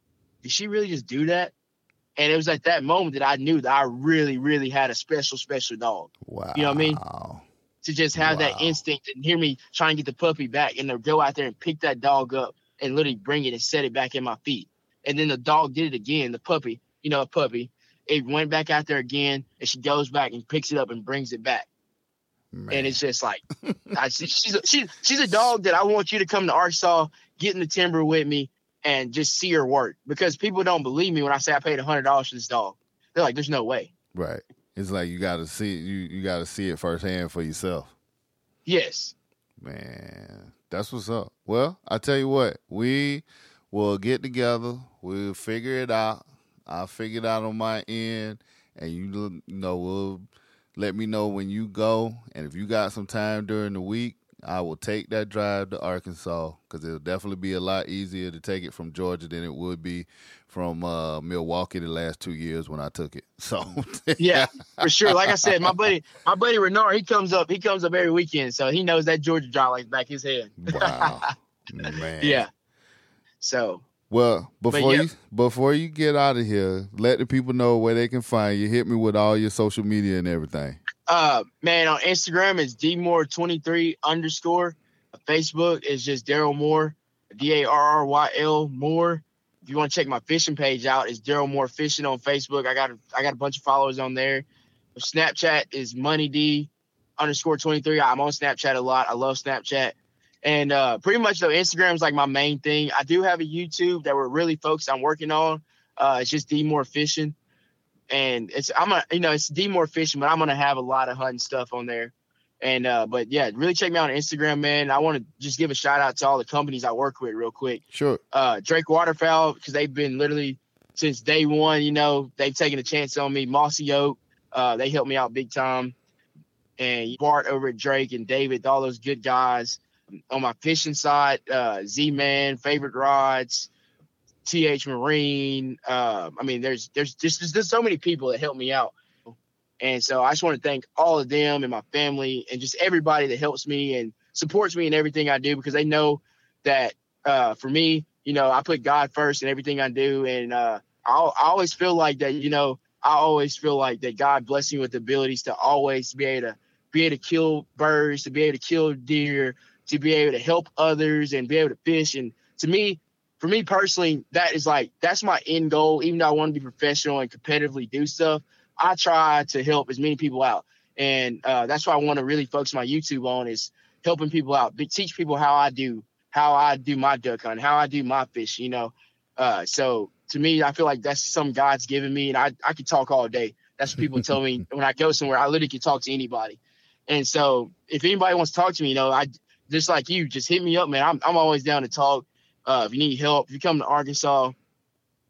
did she really just do that? And it was at that moment that I knew that I really, really had a special, special dog Wow. You know what I mean? to just have Wow. that instinct and hear me trying to get the puppy back and to go out there and pick that dog up and literally bring it and set it back in my feet. And then the dog did it again, the puppy, you know, a puppy. It went back out there again and she goes back and picks it up and brings it back. Man. And it's just like, I, she's, a, she, she's a dog that I want you to come to Arkansas, get in the timber with me and just see her work because people don't believe me when I say I paid $100 for this dog. They're like, there's no way. right. It's like you got to see you you got to see it firsthand for yourself. Yes. Man, that's what's up. Well, I tell you what, we will get together. We'll figure it out. I'll figure it out on my end, and you know will let me know when you go. And if you got some time during the week, I will take that drive to Arkansas because it'll definitely be a lot easier to take it from Georgia than it would be from uh, Milwaukee the last two years when I took it. So Yeah, for sure. Like I said, my buddy, my buddy Renard, he comes up, he comes up every weekend, so he knows that Georgia drive like back his head. wow, man. Yeah. So Well, before yeah. you before you get out of here, let the people know where they can find you. Hit me with all your social media and everything. uh man, on Instagram it's dmore23 underscore. Facebook is just Darryl Moore, D A R R Y L Moore. If you want to check my fishing page out, it's Darryl Moore Fishing on Facebook. I got a, I got a bunch of followers on there. Snapchat is Money D underscore 23. I'm on Snapchat a lot. I love Snapchat. And uh, pretty much though, Instagram is like my main thing. I do have a YouTube that we're really focused on working on. Uh, it's just D More Fishing, and it's I'm gonna you know it's D More Fishing, but I'm gonna have a lot of hunting stuff on there. And uh, but yeah, really check me out on Instagram, man. I want to just give a shout out to all the companies I work with real quick Sure. uh, Drake Waterfowl because they've been literally since day one. You know, they've taken a chance on me. Mossy Oak, uh, they helped me out big time. And Bart over at Drake and David, all those good guys. On my fishing side, uh, Z Man, Favorite Rods, TH Marine. Uh, I mean, there's there's just there's, there's so many people that help me out. And so I just want to thank all of them and my family and just everybody that helps me and supports me in everything I do because they know that uh, for me, you know, I put God first in everything I do. And uh, I, I always feel like that, you know, I always feel like that God blessed me with the abilities to always be able to be able to kill birds, to be able to kill deer, to be able to help others and be able to fish. And to me, for me personally, that is like that's my end goal. Even though I want to be professional and competitively do stuff, I try to help as many people out. And uh, that's why I want to really focus my YouTube on is helping people out, teach people how I do, how I do my duck hunt, how I do my fish, you know. Uh, so to me, I feel like that's some God's given me, and I, I could talk all day. That's what people tell me when I go somewhere. I literally can talk to anybody. And so if anybody wants to talk to me, you know, I just like you, just hit me up, man. I'm I'm always down to talk. Uh, if you need help, if you come to Arkansas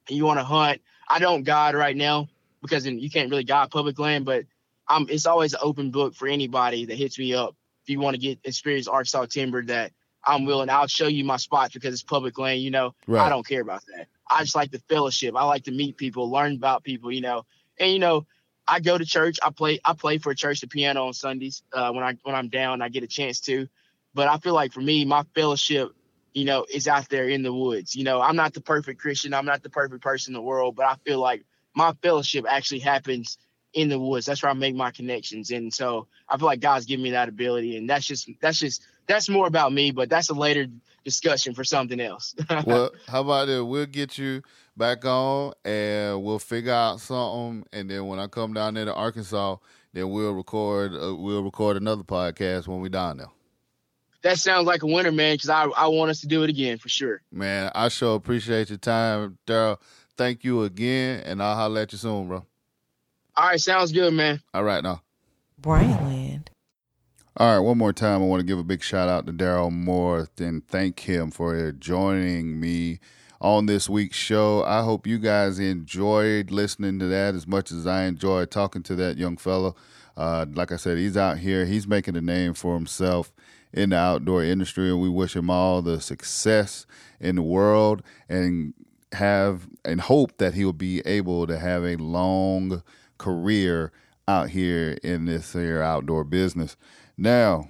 and you want to hunt, I don't guide right now because then you can't really guide public land, but I'm it's always an open book for anybody that hits me up. If you want to get experienced Arkansas timber, that I'm willing. I'll show you my spots because it's public land. You know, Right. I don't care about that. I just like the fellowship. I like to meet people, learn about people. You know, and you know, I go to church. I play I play for a church the piano on Sundays uh, when I when I'm down. I get a chance to, but I feel like for me, my fellowship, you know, is out there in the woods. You know, I'm not the perfect Christian. I'm not the perfect person in the world, but I feel like my fellowship actually happens in the woods. That's where I make my connections, and so I feel like God's given me that ability, and that's just that's just that's more about me. But that's a later discussion for something else. well, how about it? We'll get you back on, and we'll figure out something, and then when I come down there to Arkansas, then we'll record uh, we'll record another podcast when we're down there. That sounds like a winner, man. Because I I want us to do it again for sure. Man, I sure appreciate your time, Darryl. Thank you again, and I'll holler at you soon, bro. All right, sounds good, man. All right, now. Bryant Land. All right, one more time, I want to give a big shout out to Darryl Moore and thank him for joining me on this week's show. I hope you guys enjoyed listening to that as much as I enjoyed talking to that young fellow. Uh, like I said, he's out here, he's making a name for himself in the outdoor industry, and we wish him all the success in the world and have and hope that he'll be able to have a long career out here in this here outdoor business. Now,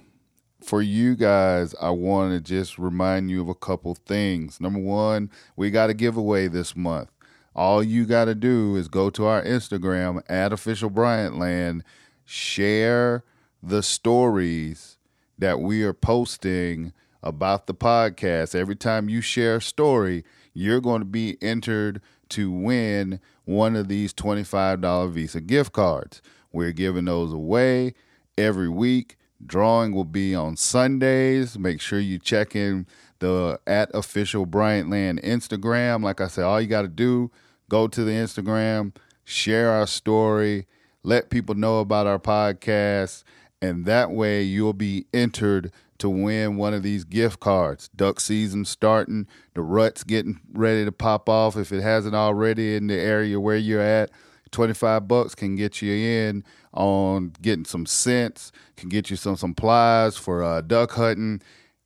for you guys, I want to just remind you of a couple things. Number one, we got a giveaway this month. All you got to do is go to our Instagram at official Bryant Land, share the stories that we are posting about the podcast. Every time you share a story, you're going to be entered to win one of these $25 Visa gift cards. We're giving those away every week. Drawing will be on Sundays. Make sure you check in the at official Bryant Land Instagram. Like I said, all you got to do, go to the Instagram, share our story, let people know about our podcast, and that way you'll be entered to win one of these gift cards. Duck season starting, the rut's getting ready to pop off if it hasn't already in the area where you're at. 25 bucks can get you in on getting some scents, can get you some supplies for uh, duck hunting.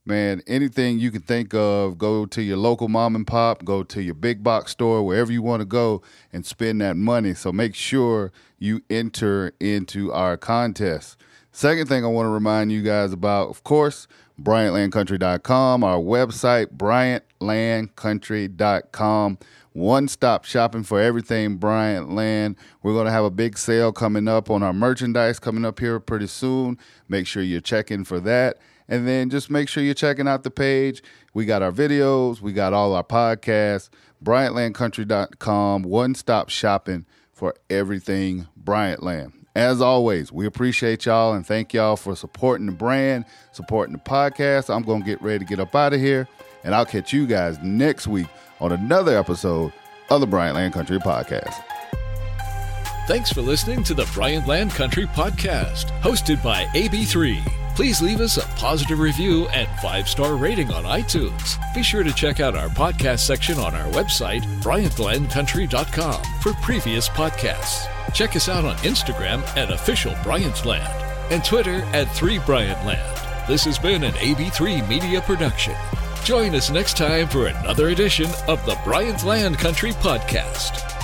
Man, anything you can think of, go to your local mom and pop, go to your big box store, wherever you want to go and spend that money. So make sure you enter into our contest. Second thing I want to remind you guys about, of course, BryantLandCountry.com, our website, BryantLandCountry.com. One stop shopping for everything Bryant Land. We're going to have a big sale coming up on our merchandise coming up here pretty soon. Make sure you're checking for that. And then just make sure you're checking out the page. We got our videos, we got all our podcasts. BryantLandCountry.com, one stop shopping for everything Bryant Land. As always, we appreciate y'all and thank y'all for supporting the brand, supporting the podcast. I'm going to get ready to get up out of here, and I'll catch you guys next week on another episode of the Bryant Land Country Podcast. Thanks for listening to the Bryant Land Country Podcast, hosted by AB3. Please leave us a positive review and five star rating on iTunes. Be sure to check out our podcast section on our website, BryantLandCountry.com, for previous podcasts. Check us out on Instagram at official Bryant Land and Twitter at 3BryantLand. This has been an AB3 media production. Join us next time for another edition of the Bryant Land Country Podcast.